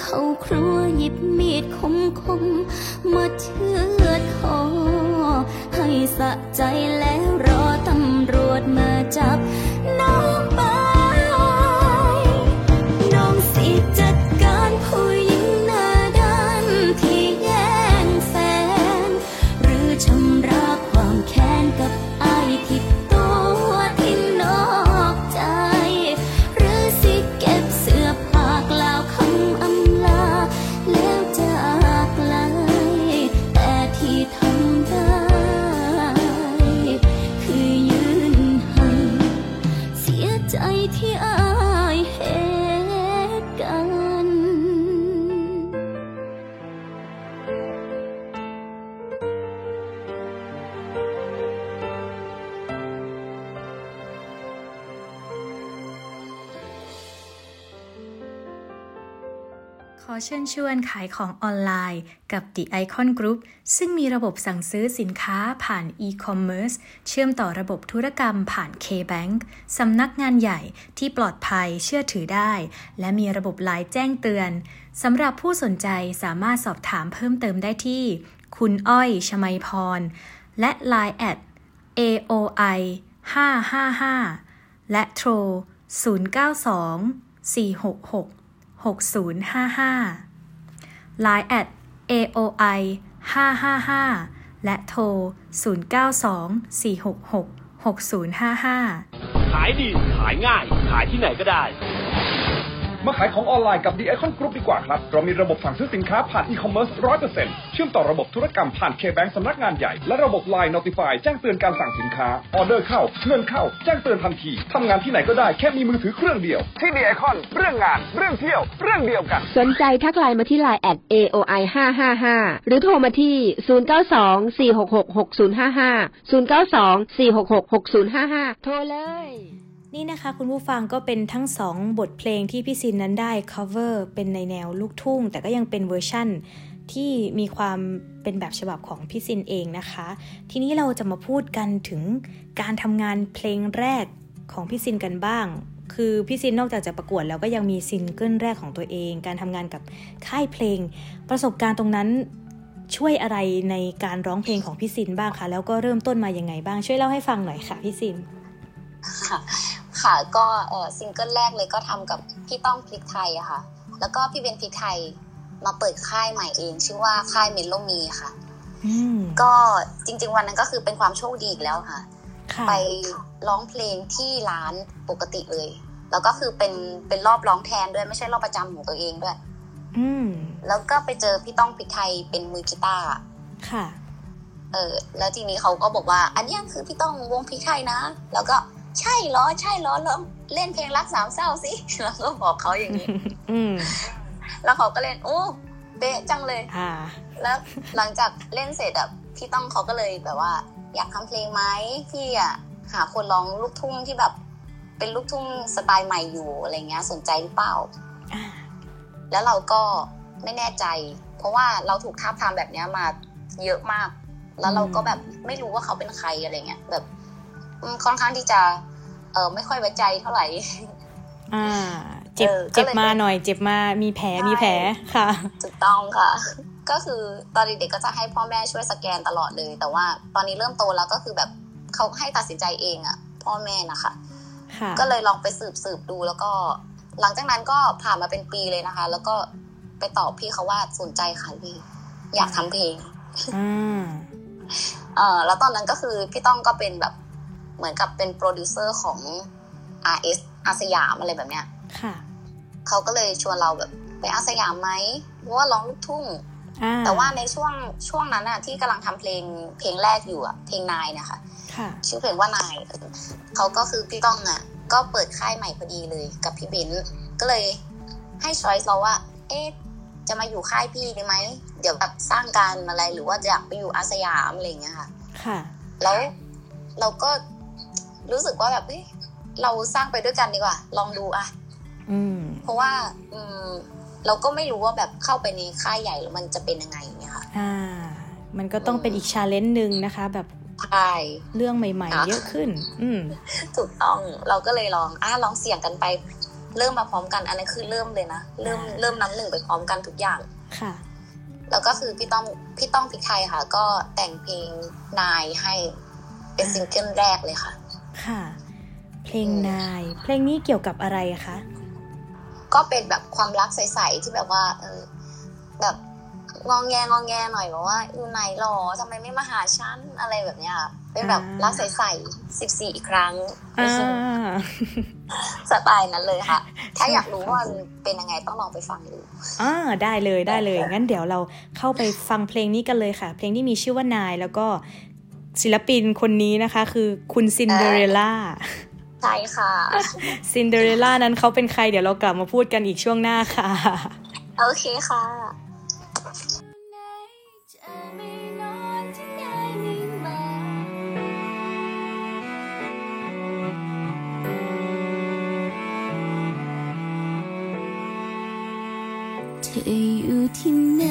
เข้าครัวหยิบมีดคมคมมาเชือดคอให้สะใจแล้วรอตำรวจมาจับ เชิญชวนขายของออนไลน์กับ The Icon Group ซึ่งมีระบบสั่งซื้อสินค้าผ่าน e-commerce เชื่อมต่อระบบธุรกรรมผ่าน K-Bank สำนักงานใหญ่ที่ปลอดภัยเชื่อถือได้ และมีระบบไลน์แจ้งเตือนสำหรับผู้สนใจสามารถสอบถามเพิ่มเติมได้ที่ คุณอ้อยชมัยพร และ Line at aoi 555และโทร 092 466 6055 Line at aoi 555 และโทร 092 466 6055 ขายดี ขายง่าย ขายที่ไหนก็ได้ มาขายของออนไลน์กับ The Icon Group ดีกว่าครับ เรามีระบบสั่งซื้อสินค้าผ่านอีคอมเมิร์ซร้อยเปอร์เซ็นต์เชื่อมต่อระบบธุรกรรมผ่าน K-Bank สำนักงานใหญ่ และระบบ Line Notify แจ้งเตือนการสั่งสินค้า ออเดอร์เข้า เงินเข้า แจ้งเตือนทันที ทำงานที่ไหนก็ได้แค่มีมือถือเครื่องเดียว ที่ The Icon เรื่องงาน เรื่องเที่ยว เรื่องเดียวกัน สนใจทักไลน์มาที่ไลน์ add AOI 555หรือโทรมาที่ 092 466 6055 092 466 6055 โทรเลย นี่นะคะคุณผู้ฟังก็เป็นทั้งสองบทเพลงที่พี่ซินนั้นได้ cover เป็นในแนวลูกทุ่ง แต่ก็ยังเป็นเวอร์ชั่นที่มีความเป็นแบบฉบับของพี่ซินเองนะคะ ทีนี้เราจะมาพูดกันถึงการทำงานเพลงแรกของพี่ซินกันบ้าง คือพี่ซินนอกจากจะประกวดแล้วก็ยังมีซิงเกิลแรกของตัวเอง การทำงานกับค่ายเพลง ประสบการณ์ตรงนั้นช่วยอะไรในการร้องเพลงของพี่ซินบ้างคะ แล้วก็เริ่มต้นมายังไงบ้าง ช่วยเล่าให้ฟังหน่อยค่ะพี่ซิน ค่ะค่ะก็เออซิงเกิลแรกเลยก็ทำกับพี่ต้องพริกไทยอะค่ะ แล้วก็พี่เบนพริกไทยมาเปิดค่ายใหม่เอง ชื่อว่าค่ายเมโลมีค่ะอืมก็จริง ๆ วันนั้นก็คือเป็นความโชคดีอีกแล้วค่ะค่ะ ไปร้องเพลงที่ร้านปกติเลย แล้วก็คือเป็นเป็นรอบร้องแทนด้วยไม่ใช่รอบประจำของตัวเองด้วยอืมแล้วก็ไปเจอพี่ต้องพริกไทยเป็นมือกีตาร์ค่ะ เออ แล้วทีนี้เขาก็บอกว่า อันเนี้ยคือพี่ต้องวงพริกไทยนะ แล้วก็ ใช่เหรอใช่เหรอแล้วเล่นเพลงรักสามเศร้าสิแล้วก็บอกเขาอย่างนี้อืมแล้วเขาก็เล่นโอ้เป๊ะจังเลยอ่าแล้วหลังจากเล่นเสร็จอะพี่ต้องเขาก็เลยแบบว่า อยากทำเพลงไหมพี่อะหาคนร้องลูกทุ่งที่แบบ เป็นลูกทุ่งสไตล์ใหม่อยู่อะไรเงี้ย สนใจหรือเปล่าอ่าแล้วเราก็ไม่แน่ใจ เพราะว่าเราถูกท้าบทามแบบเนี้ยมาเยอะมาก แล้วเราก็แบบไม่รู้ว่าเขาเป็นใครอะไรเงี้ยแบบอืม ค่อนข้างที่จะเออไม่ค่อยไว้ใจเท่าไหร่ อ่า เจ็บเออก็เลยเจ็บมาหน่อย เจ็บมามีแผลมีแผลค่ะถูกต้องค่ะ ก็คือตอนเด็กๆก็จะให้พ่อแม่ช่วยสแกนตลอดเลย แต่ว่าตอนนี้เริ่มโตแล้วก็คือแบบเขาให้ตัดสินใจเองอะพ่อแม่นะคะค่ะก็เลยลองไปสืบสืบดูแล้วก็ หลังจากนั้นก็ผ่านมาเป็นปีเลยนะคะ แล้วก็ไปตอบพี่เขาว่าสนใจค่ะพี่อยากทำเพลงอ่าเออแล้วตอนนั้นก็คือพี่ต้องก็เป็นแบบ เหมือนกับเป็นโปรดิวเซอร์ของ RS อาสยามอะไรแบบเนี้ยค่ะเขาก็เลยชวนเราแบบไปอาสยามไหมเพราะว่าร้องลูกทุ่งอ่าแต่ว่าในช่วงช่วงนั้นอะที่กำลังทำเพลงเพลงแรกอยู่อะเพลงนายนะคะค่ะชื่อเพลงว่านายเออเขาก็คือพี่ต้องอะก็เปิดค่ายใหม่พอดีเลยกับพี่เบนซ์ก็เลยให้ choice เราว่า เอ๊ะจะมาอยู่ค่ายพี่ดีไหม เดี๋ยวแบบสร้างการอะไรหรือว่าจะอยากไปอยู่อาสยามอะไรอย่างเงี้ยค่ะ ค่ะ แล้วเราก็ รู้สึกว่าแบบเฮ้ยเราสร้างไปด้วยกันดีกว่า ลองดูอะอืมเพราะว่า อืม เราก็ไม่รู้ว่าแบบเข้าไปในค่ายใหญ่แล้วมันจะเป็นยังไงเนี่ยค่ะอ่า มันก็ต้องเป็นอีกชาเลนจ์หนึ่งนะคะ แบบใช่เรื่องใหม่อะๆเยอะขึ้น อืมถูกต้องเราก็เลยลองอะลองเสี่ยงกันไป เริ่มมาพร้อมกัน อันนั้นคือเริ่มเลยนะเริ่มอ่าเริ่มน้ำหนึ่งไปพร้อมกันทุกอย่างค่ะแล้วก็คือพี่ต้องพี่ต้องพริกไทยค่ะ ก็แต่งเพลงนายให้เป็นซิงเกิลแรกเลยค่ะ ค่ะ เพลงนาย เพลงนี้เกี่ยวกับอะไรอะคะ ก็เป็นแบบความรักใสๆที่แบบว่า เออ แบบงองแงงองแงหน่อยแบบว่าอยู่ไหนหรอทำไมไม่มาหาฉันอะไรแบบเนี้ยค่ะเป็นแบบอ่ารักใสๆสิบสี่อีกครั้งอ่าสไตล์นั้นเลยค่ะ ถ้าอยากรู้ว่ามันเป็นยังไงต้องลองไปฟังดูอ่าได้เลยได้เลย งั้นเดี๋ยวเราเข้าไปฟังเพลงนี้กันเลยค่ะ เพลงที่มีชื่อว่านายแล้วก็ ศิลปินคนนี้นะคะ คือคุณซินเดอเรลล่าใช่ค่ะ ซินเดอเรลล่านั้นเขาเป็นใครเดี๋ยวเรากลับมาพูดกันอีกช่วงหน้าค่ะ โอเคค่ะจะไม่นอนที่ไหนไม่มาเธออยู่ที่ไหน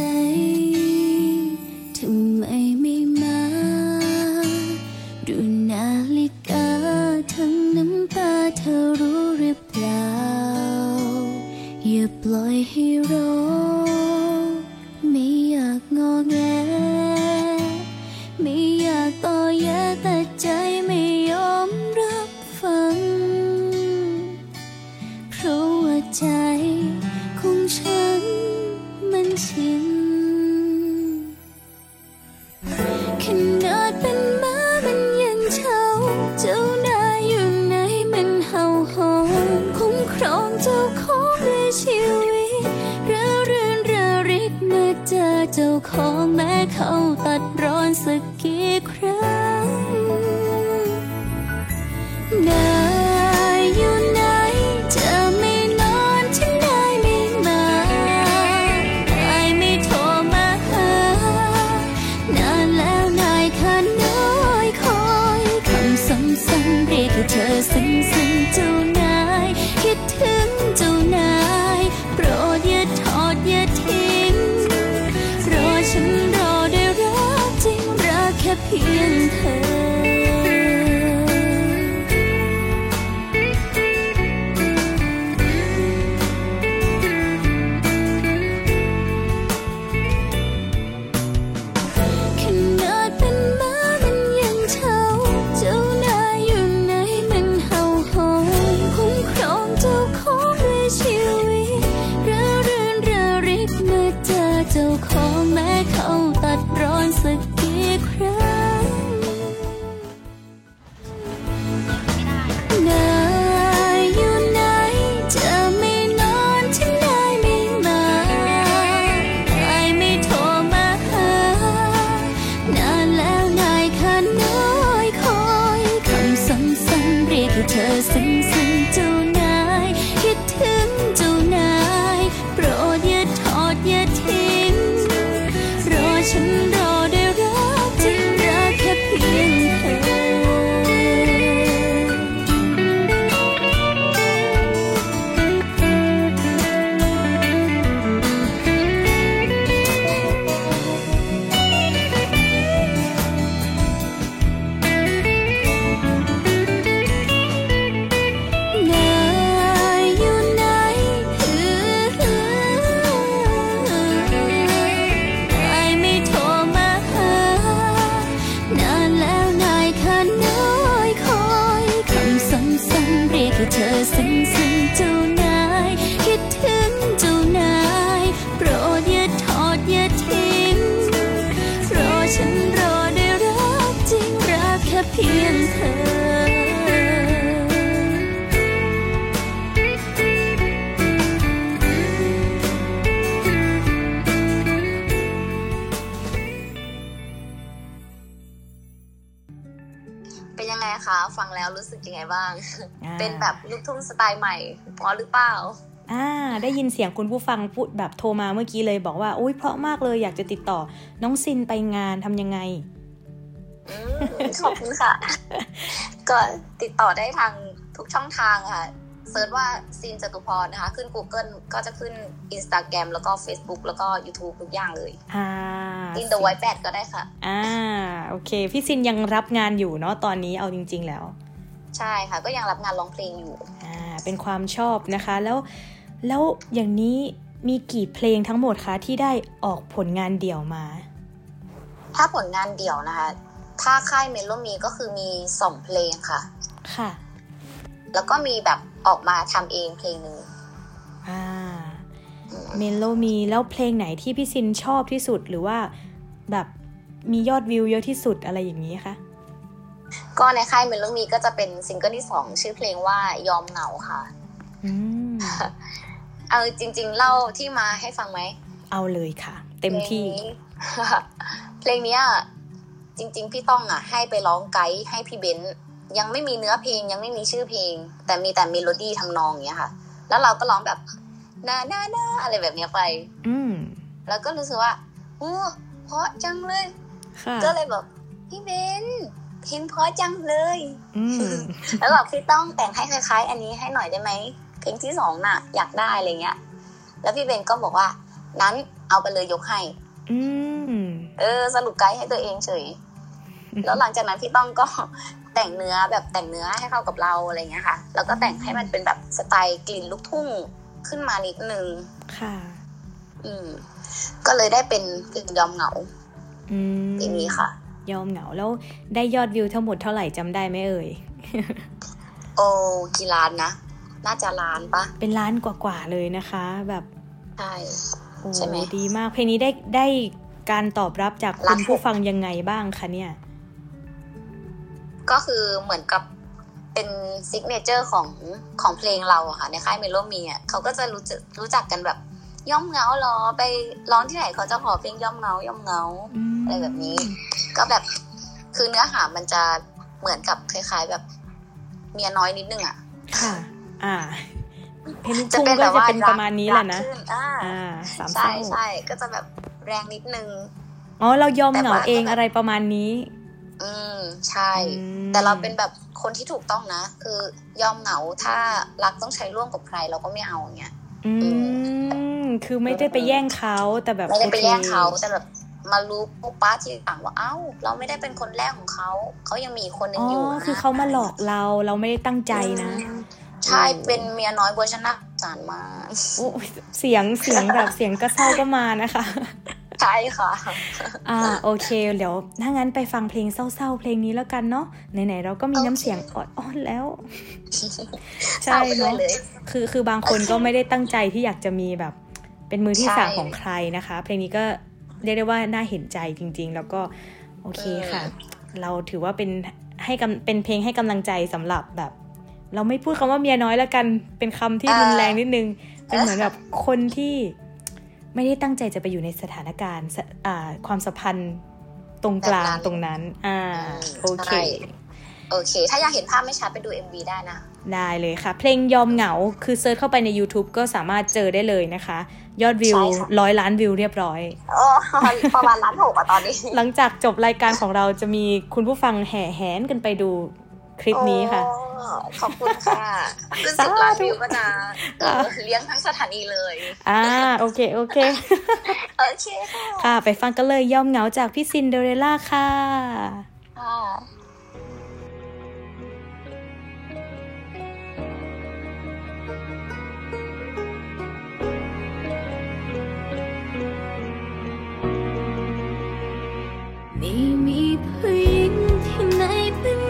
สไตล์ใหม่พอหรือเปล่าอ่าได้ยินเสียงคุณผู้ฟังพูดแบบโทรมาเมื่อกี้เลยบอกว่าอุ้ยเพราะมากเลยอยากจะติดต่อน้องซินไปงานทำยังไงอืมขอบคุณค่ะ ก็ติดต่อได้ทางทุกช่องทางค่ะเซิร์ชว่าซีนจตุพรนะคะ ขึ้น Google ก็จะขึ้น Instagram แล้วก็ Facebook แล้วก็ YouTube ทุกอย่างเลยอ่าอินเดอะไวแปดก็ได้ค่ะ อ่า โอเค พี่ซินยังรับงานอยู่เนาะตอนนี้เอาจริง ๆ แล้ว ใช่ค่ะ ก็ยังรับงานร้องเพลงอยู่อ่าเป็นความชอบนะคะ แล้วแล้วอย่างนี้มีกี่เพลงทั้งหมดคะที่ได้ออกผลงานเดี่ยวมา ถ้าผลงานเดี่ยวนะคะ ถ้าค่ายเมโลมีก็คือมีสองเพลงค่ะ ค่ะ แล้วก็มีแบบออกมาทำเองเพลงหนึ่งอ่าอืมเมโลมีแล้วเพลงไหนที่พี่ซินชอบที่สุดหรือว่าแบบมียอดวิวเยอะที่สุดอะไรอย่างนี้คะ ก็ในค่ายเมโลมีก็จะเป็นซิงเกิลที่สองชื่อเพลงว่ายอมเหงาค่ะอืมเอาจริง ๆ เล่าที่มาให้ฟังไหม เอาเลยค่ะ เต็มที่ เพลงนี้เพลงเนี้ยจริง ๆ พี่ต้องอะ ให้ไปร้องไกด์ให้พี่เบนซ์ยังไม่มีเนื้อเพลงยังไม่มีชื่อเพลง แต่มีแต่เมโลดี้ทำนองอย่างเงี้ยค่ะ แล้วเราก็ร้องแบบนานานาอะไรแบบเนี้ยไป อืมแล้วก็รู้สึกว่าโอ้เพราะจังเลยค่ะก็เลยแบบพี่เบนซ์ เพลงเพราะจังเลยอืมแล้วบอกพี่ต้องแต่งให้คล้าย ๆ อันนี้ให้หน่อยได้ไหมเพลงที่สองน่ะ อยากได้อะไรเงี้ย แล้วพี่เบนก็บอกว่า นั้นเอาไปเลยยกให้อืมเออ สรุปไกด์ให้ตัวเองเฉย แล้วหลังจากนั้นพี่ต้องก็แต่งเนื้อแบบแต่งเนื้อให้เข้ากับเราอะไรเงี้ยค่ะ แล้วก็แต่งให้มันเป็นแบบสไตล์กลิ่นลูกทุ่งขึ้นมานิดนึงค่ะ อืม ก็เลยได้เป็นกลิ่นยอมเหงาอืมเพลงนี้ค่ะ ยอมเหงาแล้วได้ยอดวิวทั้งหมดเท่าไหร่จำได้ไหมเอ่ย โอ้กี่ล้านนะ น่าจะล้านปะเป็นล้านกว่าๆเลยนะคะ แบบใช่โอ้ใช่ไหมดีมากเพลงนี้ได้ได้การตอบรับจากรัคุบณผู้ฟังยังไงบ้างคะเนี่ย ก็คือเหมือนกับเป็นซิกเนเจอร์ของของเพลงเราอะค่ะ ในค่ายเมโลมีอะเขาก็จะรู้จักรู้จักกันแบบ ย่อมเหงาเหรอไปร้องที่ไหนเขาจะขอเพลงย่อมเหงาย่อมเหงาอะไรแบบนี้ ก็แบบคือเนื้อหามันจะเหมือนกับคล้าย ๆ แบบเมียน้อยนิดนึงอะค่ะ อ่าเพลงลูกจะทุ่งเป็นก็แบบจะว่าเป็นประมาณนี้แหละนะรักขึ้อ่าอ่าสามเศใช่ร้าใช่ก็จะแบบแรงนิดนึงอ๋อเรายอมแต่เหงาว่าเองก็แบบอะไรประมาณนี้ อืมใช่อืมแต่เราเป็นแบบคนที่ถูกต้องนะ คือยอมเหงาถ้ารักต้องใช้ร่วมกับใครเราก็ไม่เอาอย่างเงี้ยอืม คือไม่ได้ไปแย่งเขาแต่แบบไม่ได้ไปโอคแย่งเขาแต่แบบมารู้ปุ๊บป้าทีหลังว่าเอ้า เราไม่ได้เป็นคนแรกของเขาเขายังมีอีกคนหนึอ๋งออยู่นะคือเขามาหลอกเราเราไม่ได้ตั้งใจนะอืมใช่เป็นเมียน้อยเวอร์ชันน่าสงสารมากโอ้ยเสียงเสียงแบบเสียงก็เศร้าก็มานะคะใช่ค่ะ อ่าโอเค เดี๋ยวถ้างั้นไปฟังเพลงเศร้าๆ เพลงนี้แล้วกันเนาะไหนๆเราก็มีน้ำเสียงอ่อนๆแล้วเศร้าไปด้วยเนาะเลยคือคือบางคนก็ไม่ได้ตั้งใจที่อยากจะมีแบบ เป็นมือที่ใช่สามของใครนะคะ เพลงนี้ก็เรียกได้ว่าน่าเห็นใจจริง ๆ แล้วก็โอเคค่ะ เราถือว่าเป็นให้กำเป็นเพลงให้กำลังใจสำหรับแบบ เราไม่พูดคำว่าเมียน้อยแล้วกันเป็นคำที่รุนแรงนิดนึง เป็นเหมือนแบบคนที่ไม่ได้ตั้งใจจะไปอยู่ในสถานการณ์สอ่าความสัมพันธ์ตรงกลางแบบนั้นตรงนั้น อ่าอืมโอเคใช่โอเค ถ้าอยากเห็นภาพไม่ชัดไปดู MV ได้นะ ได้เลยค่ะ เพลงยอมเหงาคือเซิร์ชเข้าไปใน YouTube ก็สามารถเจอได้เลยนะคะ ยอดวิวใช่ค่ะร้อยล้านวิวเรียบร้อยโอ้ประมาณล้านหกอะตอนนี้ หลังจากจบรายการของเราจะมีคุณผู้ฟังแห่แหนกันไปดูคลิปนี้ค่ะโอขอบคุณค่ะขึ้นสิบล้านวิวก็จะเออเลี้ยงทั้งสถานีเลย อ่า โอเค โอเค โอเคค่ะค่ะไปฟังกันเลยยอมเหงาจากพี่ซินเดอเรลล่าค่ะ ม่มีผู้หญิงที่ไหนเป็น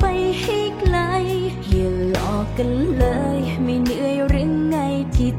ไปให้ไกลอย่าหลอกกันเลย ไม่เหนื่อยหรือไงที่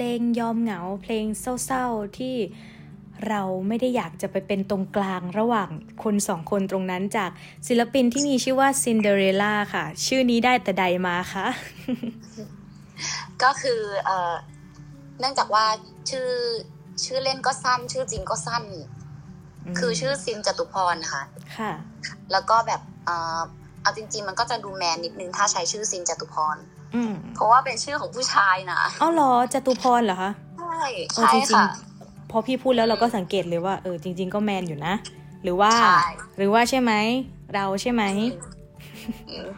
ลงยอมเหงา เพลงเศร้าๆที่เราไม่ได้อยากจะไปเป็นตรงกลางระหว่างคนสองคนตรงนั้นจากศิลปินที่มีชื่อว่าซินเดอเรลล่าค่ะ ชื่อนี้ได้แต่ใดมาคะก็คือเอ่อเนื่องจากว่าชื่อชื่อเล่นก็สั้น ชื่อจริงก็สั้น คือชื่อซินจตุพรนะคะค่ะ แล้วก็แบบเอ่อ เอาจริง ๆ มันก็จะดูแมนนิดนึงถ้าใช้ชื่อซินจตุพรอืมเพราะว่าเป็นชื่อของผู้ชายนะเอาเหรอจตุพรเหรอคะใช่เออใช่จริงค่ะๆพอพี่พูดแล้วเราก็สังเกตเลยว่าเออจริง ๆ ก็แมนอยู่นะ หรือว่าใช่หรือว่าใช่ไหมเราใช่ไหมอืม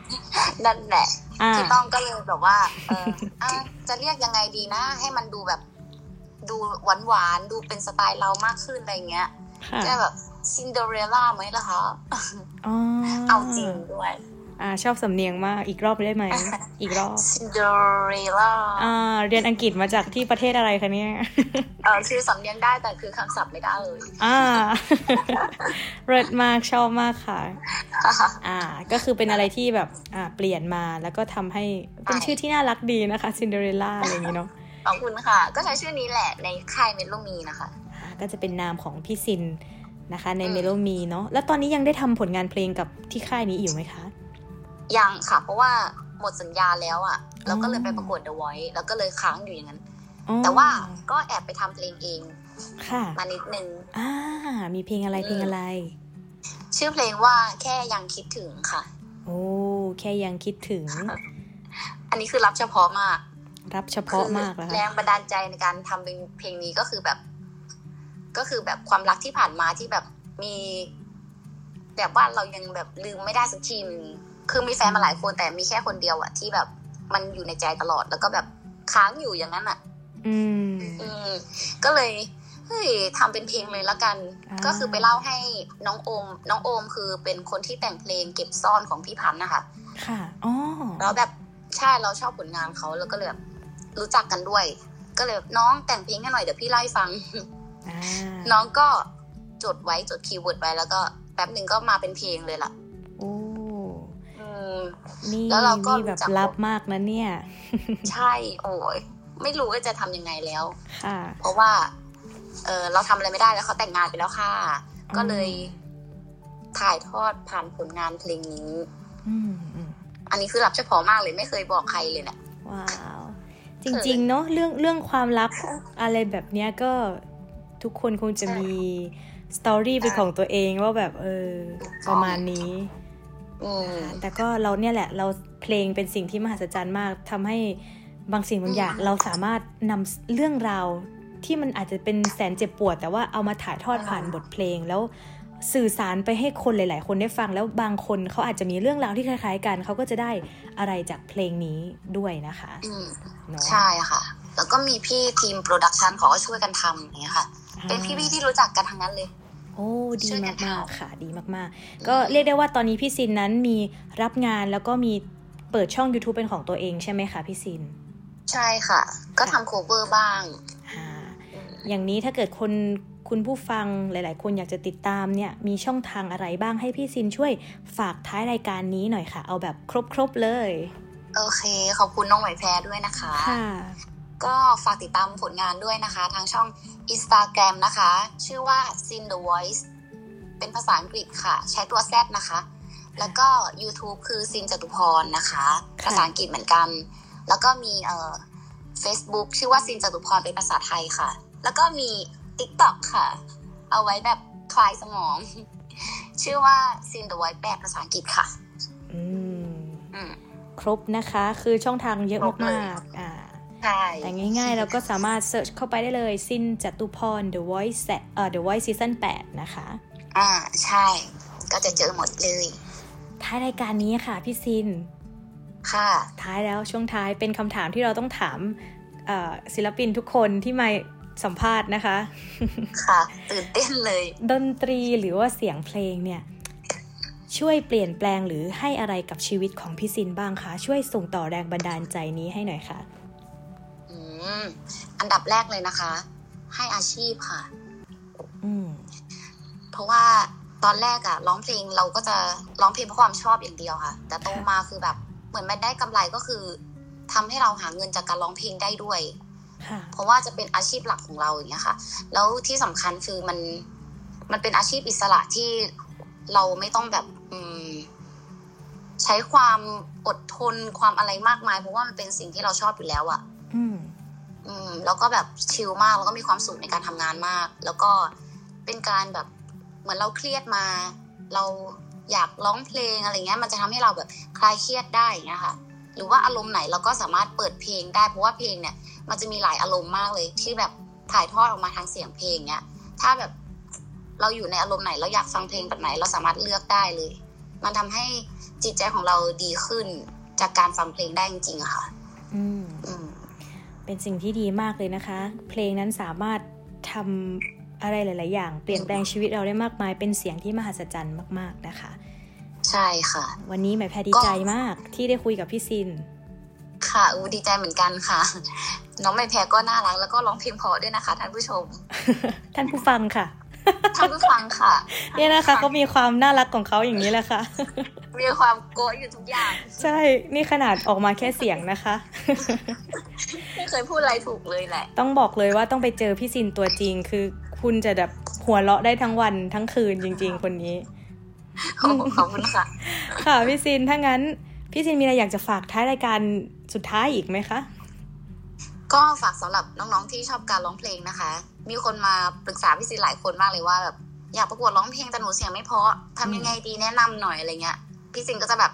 นั่นแหละอ่าพี่ต้องก็เลยแบบว่า เอออะจะเรียกยังไงดีนะ ให้มันดูแบบ ดูหวานหวานๆดูเป็นสไตล์เรามากขึ้นอะไรเงี้ย ค่ะจะแบบซินเดอเรลล่าไหมล่ะคะอ๋อเอาจริงด้วย อ่าชอบสำเนียงมากอีกรอบได้ไหม อีกรอบซินเดอเรลล่าอ่าเรียนอังกฤษมาจากที่ประเทศอะไรคะเนี่ยเออคือสำเนียงได้แต่คือคำศัพท์ไม่ได้เลยอ่าเริดมากชอบมากค่ะ อ่า ก็คือเป็นอะไรที่แบบอ่าเปลี่ยนมาแล้วก็ทำให้เป็นชื่อที่น่ารักดีนะคะซินเดอเรลล่าอะไรอย่างนี้เนาะขอบคุณค่ะ ก็ใช้ชื่อนี้แหละในค่ายเมโลมีนะคะอ่า ก็จะเป็นนามของพี่ซินนะคะในอืมเมโลมีเนาะแล้วตอนนี้ยังได้ทำผลงานเพลงกับที่ค่ายนี้อยู่ไหมคะ ยังค่ะ เพราะว่าหมดสัญญาแล้วอะ่ะอ๋อแล้วก็เลยไปประกวด The Voice แล้วก็เลยค้างอยู่อย่างนั้นอ๋อแต่ว่าก็แอบไปทำเพลงเอง ค่ะ มานิดนึงอ่ามีเพลงอะไรเพลงอะไร ชื่อเพลงว่าแค่ยังคิดถึงค่ะ โอ้แค่ยังคิดถึง อันนี้คือรับเฉพาะมาก รับเฉพาะมากแล้วคือแรงบันดาลใจในการทำเป็นเพลงนี้ก็คือแบบ ก็คือแบบความรักที่ผ่านมาที่แบบมีแบบว่าเรายังแบบลืมไม่ได้สักทีนึงคือมีแฟนมาหลายคนแต่มีแค่คนเดียวอะที่แบบมันอยู่ในใจตลอดแล้วก็แบบค้างอยู่อย่างนั้นอะอืม อืม ก็เลยเฮ้ยทำเป็นเพลงเลยละกันอ่าก็คือไปเล่าให้น้องโอม น้องโอมคือเป็นคนที่แต่งเพลงเก็บซ่อนของพี่พันธ์นะคะ ค่ะ อ๋อ แล้วแบบใช่เราชอบผลงานเขาแล้วก็เลยแบบรู้จักกันด้วย ก็เลยแบบน้องแต่งเพลงให้หน่อยเดี๋ยวพี่เล่าให้ฟังอ่า น้องก็จดไว้จด keyword ไว้แล้วก็แป๊บหนึ่งก็มาเป็นเพลงเลยล่ะโอ้อืมนี่แล้วเราก็นี่แบบรู้จักลับมากนะเนี่ย ใช่ โอ้ยไม่รู้ว่าจะทำยังไงแล้วค่ะเพราะว่า เออเราทำอะไรไม่ได้แล้วเขาแต่งงานไปแล้วค่ะ ก็เลยถ่ายทอดผ่านผลงานเพลงนี้อืมอืมอันนี้คือรับเฉพาะมากเลยไม่เคยบอกใครเลยเนี่ยว้าว จริง ๆ เนาะเรื่องเรื่องความลับอะไรแบบเนี้ยก็ ทุกคนคงจะมีสตอรี่เป็นของตัวเองว่าแบบเออประมาณนี้อืมแต่ก็เราเนี่ยแหละ เราเพลงเป็นสิ่งที่มหัศจรรย์มากทำให้บางสิ่งบางอย่างอืมเราสามารถนำเรื่องราวที่มันอาจจะเป็นแสนเจ็บปวด แต่ว่าเอามาถ่ายทอดอ่าผ่านบทเพลงแล้วสื่อสารไปให้คนหลาย ๆ คนได้ฟังแล้วบางคนเขาอาจจะมีเรื่องราวที่คล้าย ๆ กันเขาก็จะได้อะไรจากเพลงนี้ด้วยนะคะอืมเนาะใช่ค่ะ แล้วก็มีพี่ทีม production เขาก็ช่วยกันทำอย่างเงี้ยค่ะ เป็นพี่ๆที่รู้จักกันทั้งนั้นเลย โอ้ดีช่วยกันมากทำๆค่ะ ดีมากๆ ก็เรียกได้ว่าตอนนี้พี่ซินนั้นมีรับงานแล้วก็มีเปิดช่อง YouTube เป็นของตัวเองใช่ไหมคะพี่ซิน ใช่ค่ะ ก็ทำโคเวอร์บ้างอ่าอย่างนี้ถ้าเกิดคนคุณผู้ฟังหลาย ๆ คนอยากจะติดตามเนี่ย มีช่องทางอะไรบ้างให้พี่ซินช่วยฝากท้ายรายการนี้หน่อยค่ะ เอาแบบครบ ๆ เลย โอเค ขอบคุณน้องไหวแพรด้วยนะคะ ค่ะ ก็ฝากติดตามผลงานด้วยนะคะ ทางช่อง Instagram นะคะ ชื่อว่า Sin the Voice เป็นภาษาอังกฤษค่ะ ใช้ตัว Z นะคะ แล้วก็ YouTube คือซินจตุพรนะคะค่ะภาษาอังกฤษเหมือนกัน แล้วก็มีเอ่อ Facebook ชื่อว่าซินจตุพรเป็นภาษาไทยค่ะ แล้วก็มี TikTok ค่ะ เอาไว้แบบคลายสมอง ชื่อว่า Sin the Voice แปลภาษาอังกฤษค่ะอืมอืมครบนะคะ คือช่องทางเยอะครบเลยมากๆอ่า ใช่แต่ง่ายๆเราก็สามารถเซิร์ชเข้าไปได้เลยซินจตุพร The Voice เอ่อ The Voice Season 8 นะคะ อ่า ใช่ ก็จะเจอหมดเลย ท้ายรายการนี้ค่ะ พี่ซิน ค่ะ ท้ายแล้วช่วงท้ายเป็นคำถามที่เราต้องถามเอ่อศิลปินทุกคนที่มาสัมภาษณ์นะคะ ค่ะ ตื่นเต้นเลย ดนตรีหรือว่าเสียงเพลงเนี่ยช่วยเปลี่ยนแปลงหรือให้อะไรกับชีวิตของพี่ซินบ้างคะ ช่วยส่งต่อแรงบันดาลใจนี้ให้หน่อยค่ะอืม อันดับแรกเลยนะคะ ให้อาชีพค่ะอืมเพราะว่าตอนแรกอะร้องเพลงเราก็จะร้องเพลงเพราะความชอบอย่างเดียวค่ะ แต่โตมาคือแบบ เหมือนมันได้กำไรก็คือทำให้เราหาเงินจากการร้องเพลงได้ด้วยค่ะเพราะว่าจะเป็นอาชีพหลักของเราอย่างเงี้ยค่ะ แล้วที่สำคัญคือมันมันเป็นอาชีพอิสระที่เราไม่ต้องแบบอืมใช้ความอดทนความอะไรมากมาย เพราะว่ามันเป็นสิ่งที่เราชอบอยู่แล้วอะอืม อืมแล้วก็แบบชิลมากแล้วก็มีความสุขในการทำงานมาก แล้วก็เป็นการแบบเหมือนเราเครียดมา เราอยากร้องเพลงอะไรเงี้ย มันจะทำให้เราแบบคลายเครียดได้อย่างเงี้ยค่ะ หรือว่าอารมณ์ไหนเราก็สามารถเปิดเพลงได้เพราะว่าเพลงเนี่ย มันจะมีหลายอารมณ์มากเลยที่แบบถ่ายทอดออกมาทางเสียงเพลงเนี้ยถ้าแบบเราอยู่ในอารมณ์ไหนเราอยากฟังเพลงแบบไหน เราสามารถเลือกได้เลย มันทำให้จิตใจของเราดีขึ้นจากการฟังเพลงได้จริงๆค่ะ อืม เป็นสิ่งที่ดีมากเลยนะคะ เพลงนั้นสามารถทำอะไรหลาย ๆ อย่าง เปลี่ยนแปลงชีวิตเราได้มากมาย เป็นเสียงที่มหัศจรรย์มาก ๆ นะคะ ใช่ค่ะ วันนี้แหมแพรดีก็ใจมากที่ได้คุยกับพี่ซิน ค่ะอูดีใจเหมือนกันค่ะ น้องไม่แพ้ก็น่ารักแล้วก็ร้องเพลงเพราะด้วยนะคะ ท่านผู้ชม ท่านผู้ฟังค่ะ ท่านผู้ฟังค่ะ เนี่ยนะคะเขามีความน่ารักของเขาอย่างนี้แหละค่ะ มีความโกะอยู่ทุกอย่าง ใช่ นี่ขนาดออกมาแค่เสียงนะคะ ไม่เคยพูดอะไรถูกเลยแหละ ต้องบอกเลยว่าต้องไปเจอพี่ซินตัวจริง คือคุณจะแบบหัวเราะได้ทั้งวันทั้งคืนจริง ๆ คนนี้โอ้ขอบคุณค่ะ ค่ะพี่ซินถ้างั้น พี่ซินมีอะไรอยากจะฝากท้ายรายการสุดท้ายอีกไหมคะ ก็ฝากสำหรับน้องๆที่ชอบการร้องเพลงนะคะ มีคนมาปรึกษาพี่ซีหลายคนมากเลยว่าแบบอยากประกวดร้องเพลงแต่หนูเสียงไม่เพราะทำยังไงดีแนะนำหน่อยอะไรเงี้ย พี่ซินก็จะแบบ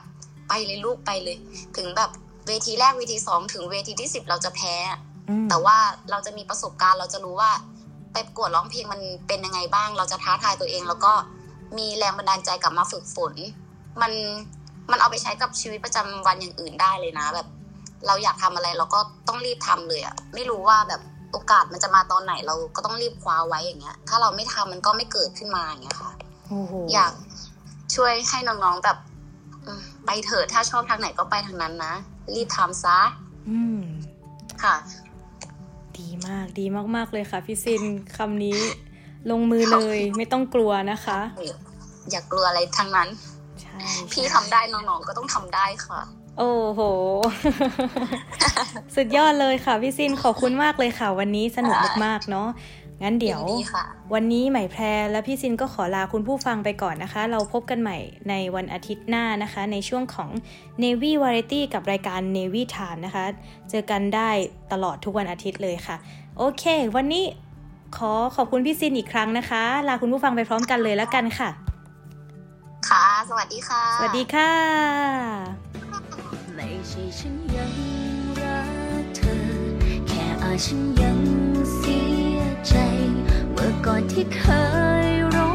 ไปเลยลูกไปเลย ถึงแบบเวทีแรกเวทีสองถึงเวทีที่สิบเราจะแพ้อืมแต่ว่าเราจะมีประสบการณ์เราจะรู้ว่า ไปประกวดร้องเพลงมันเป็นยังไงบ้าง เราจะท้าทายตัวเอง แล้วก็มีแรงบันดาลใจกลับมาฝึกฝน มันมันเอาไปใช้กับชีวิตประจำวันอย่างอื่นได้เลยนะ แบบ เราอยากทำอะไรเราก็ต้องรีบทำเลยอะไม่รู้ว่าแบบโอกาสมันจะมาตอนไหนเราก็ต้องรีบคว้าไว้อย่างเงี้ย ถ้าเราไม่ทำมันก็ไม่เกิดขึ้นมาอย่างเงี้ยค่ะโอ้โหอยากช่วยให้น้องๆแบบอืมไปเถิดถ้าชอบทางไหนก็ไปทางนั้นนะรีบทำซะอืมค่ะ ดีมากดีมากๆเลยค่ะพี่ซินคำนี้ลงมือเลยไม่ต้องกลัวนะคะ อย่ากลัวอะไรทั้งนั้นใช่พี่ทำได้น้องๆก็ต้องทำได้ค่ะ โอ้โห สุดยอดเลยค่ะพี่ซินขอบคุณมากเลยค่ะ วันนี้สนุกมากๆเนาะงั้นเดี๋ยวยินดีค่ะวันนี้ใหม่แพรและพี่ซินก็ขอลาคุณผู้ฟังไปก่อนนะคะ เราพบกันใหม่ในวันอาทิตย์หน้านะคะ ในช่วงของ Navy Variety กับรายการ Navy Time นะคะ เจอกันได้ตลอดทุกวันอาทิตย์เลยค่ะ โอเค วันนี้ขอขอบคุณพี่ซินอีกครั้งนะคะ ลาคุณผู้ฟังไปพร้อมกันเลยแล้วกันค่ะ ค่ะ สวัสดีค่ะ สวัสดีค่ะ ไม่ใช่ฉันยังรักเธอ แค่อาจฉันยังเสียใจ เมื่อก่อนที่เคยร้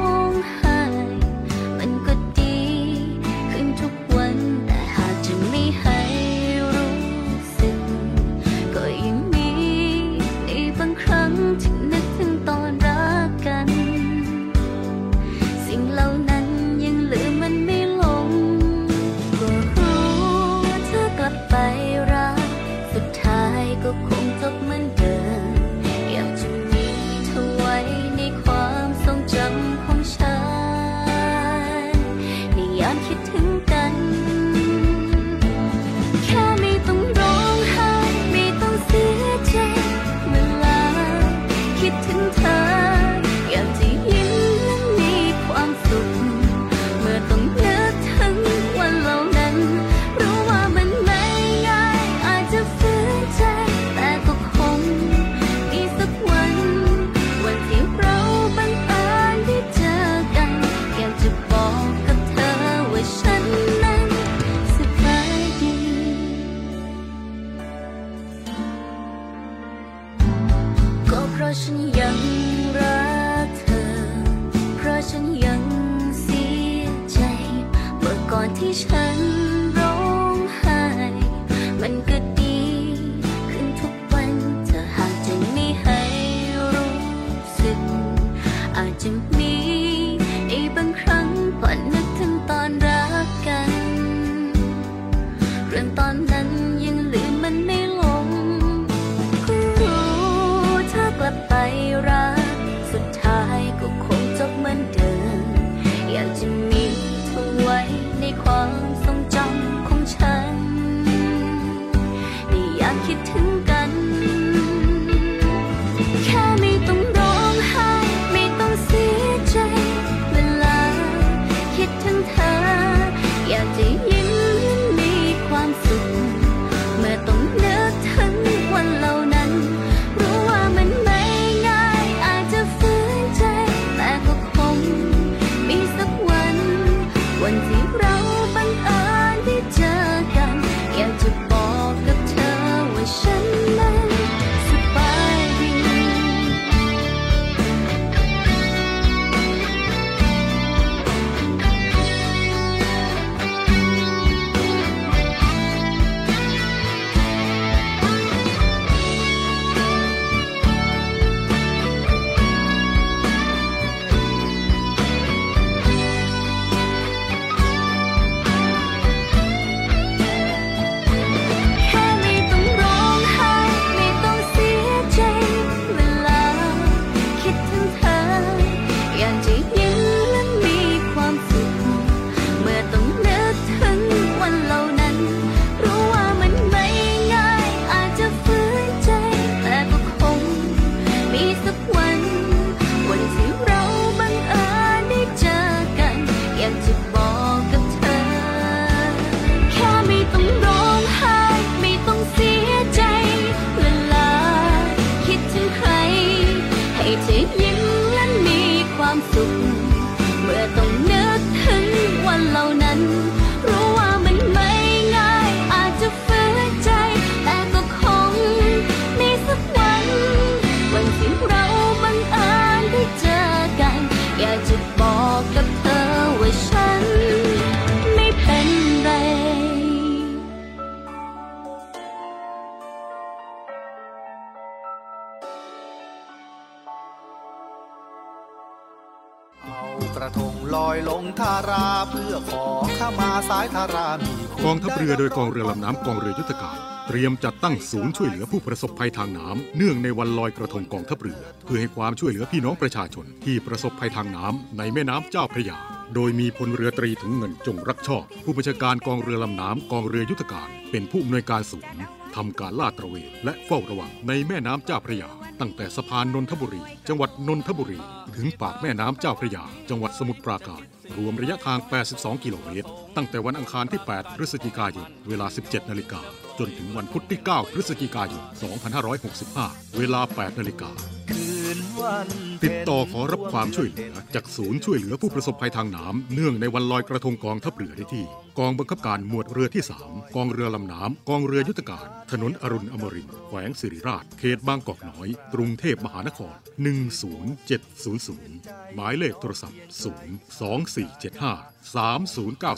รือโดยกองเรือลำน้ำกองเรือยุทธการ เตรียมจัดตั้งศูนย์ช่วยเหลือผู้ประสบภัยทางน้ำเนื่องในวันลอยกระทงกองทัพเรือ เพื่อให้ความช่วยเหลือพี่น้องประชาชน ที่ประสบภัยทางน้ำในแม่น้ำเจ้าพระยา โดยมีพลเรือตรีถุงเงินจงรักชอบ ผู้บัญชาการกองเรือลำน้ำกองเรือยุทธการ เป็นผู้อำนวยการศูนย์ทำการลาดตระเวนและเฝ้าระวังในแม่น้ำเจ้าพระยา ตั้งแต่สะพานนนทบุรี จังหวัดนนทบุรี ถึงปากแม่น้ำเจ้าพระยา จังหวัดสมุทรปราการ รวมระยะทาง 82 กิโลเมตร ตั้งแต่วันอังคารที่ 8 พฤศจิกายน เวลา 17 นาฬิกา จนถึงวันพุธที่ 9 พฤศจิกายน 2565 เวลา 8 นาฬิกา ติดต่อขอรับความช่วยเหลือ จากศูนย์ช่วยเหลือผู้ประสบภัยทางน้ำเนื่องในวันลอยกระทงกองทัพเรือได้ที่ กองบังคับการหมวดเรือที่ 3 กองเรือลำน้ำกองเรือยุทธการ ถนนอรุณอมรินแขวงสิริราช เขตบางกอกน้อย กรุงเทพมหานคร 10700 หมายเลขโทรศัพท์ 02475 3093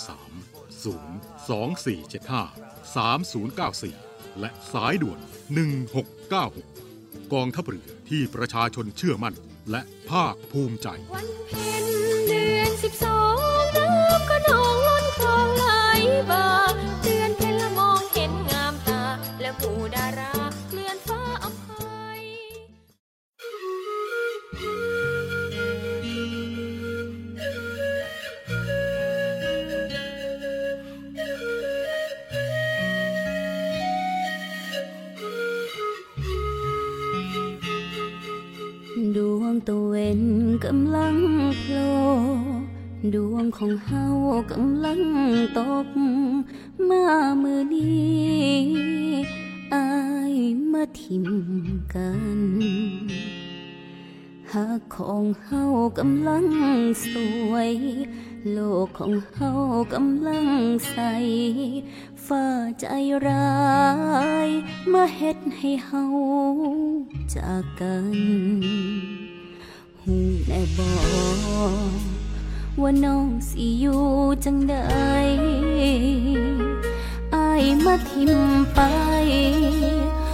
02475 3094 และสายด่วน 1696 กองทัพเรือที่ประชาชนเชื่อมั่น และภาคภูมิใจ วันเพ็ญเดือนสิบสองน้ำก็น้อง ไดวงของเฮากำลังตกมามือนี้อายมาทิมกันหากของเฮากำลังสวย โลกของเฮากำลังใสฟ้าใจร้ายมาเฮ็ดให้เฮาจากกันหูแน่บอ ว่าน้องสิอยู่จังใดอายมาทิมไป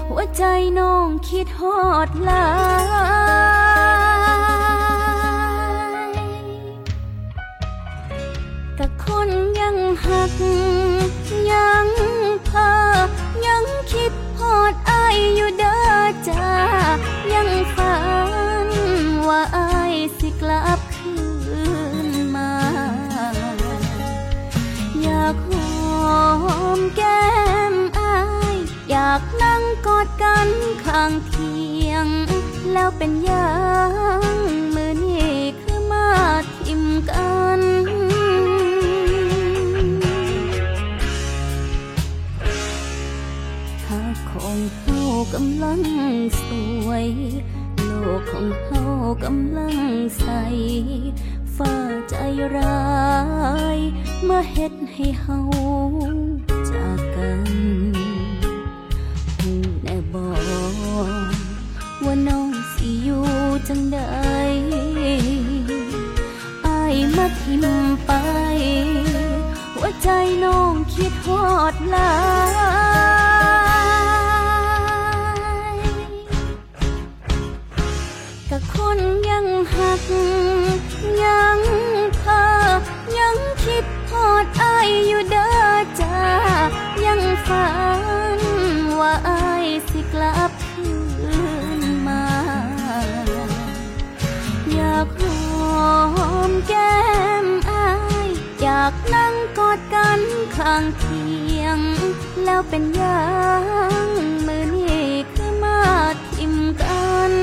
หัวใจน้องคิดฮอดลายแต่คนยังหักยัง กอดกันข้างเทียง แล้วเป็นยังมือนี้คือมาทิมกันหากของเฮากำลังสวย โลกของเฮากำลังใสฟ้าใจร้าย มาเฮ็ดให้เฮา จังใดอายมาทิมไป หัวใจน้องคิดฮอดหลายกับคนยังหัก ยังเพอยังคิดพอดอายอยู่เด้อจ้ายังฝันว่าอายสิกลับ อมแก้มอายอยากนั่งกอดกันข้างเทียง แล้วเป็นยังมือนี้คือมาทิมกัน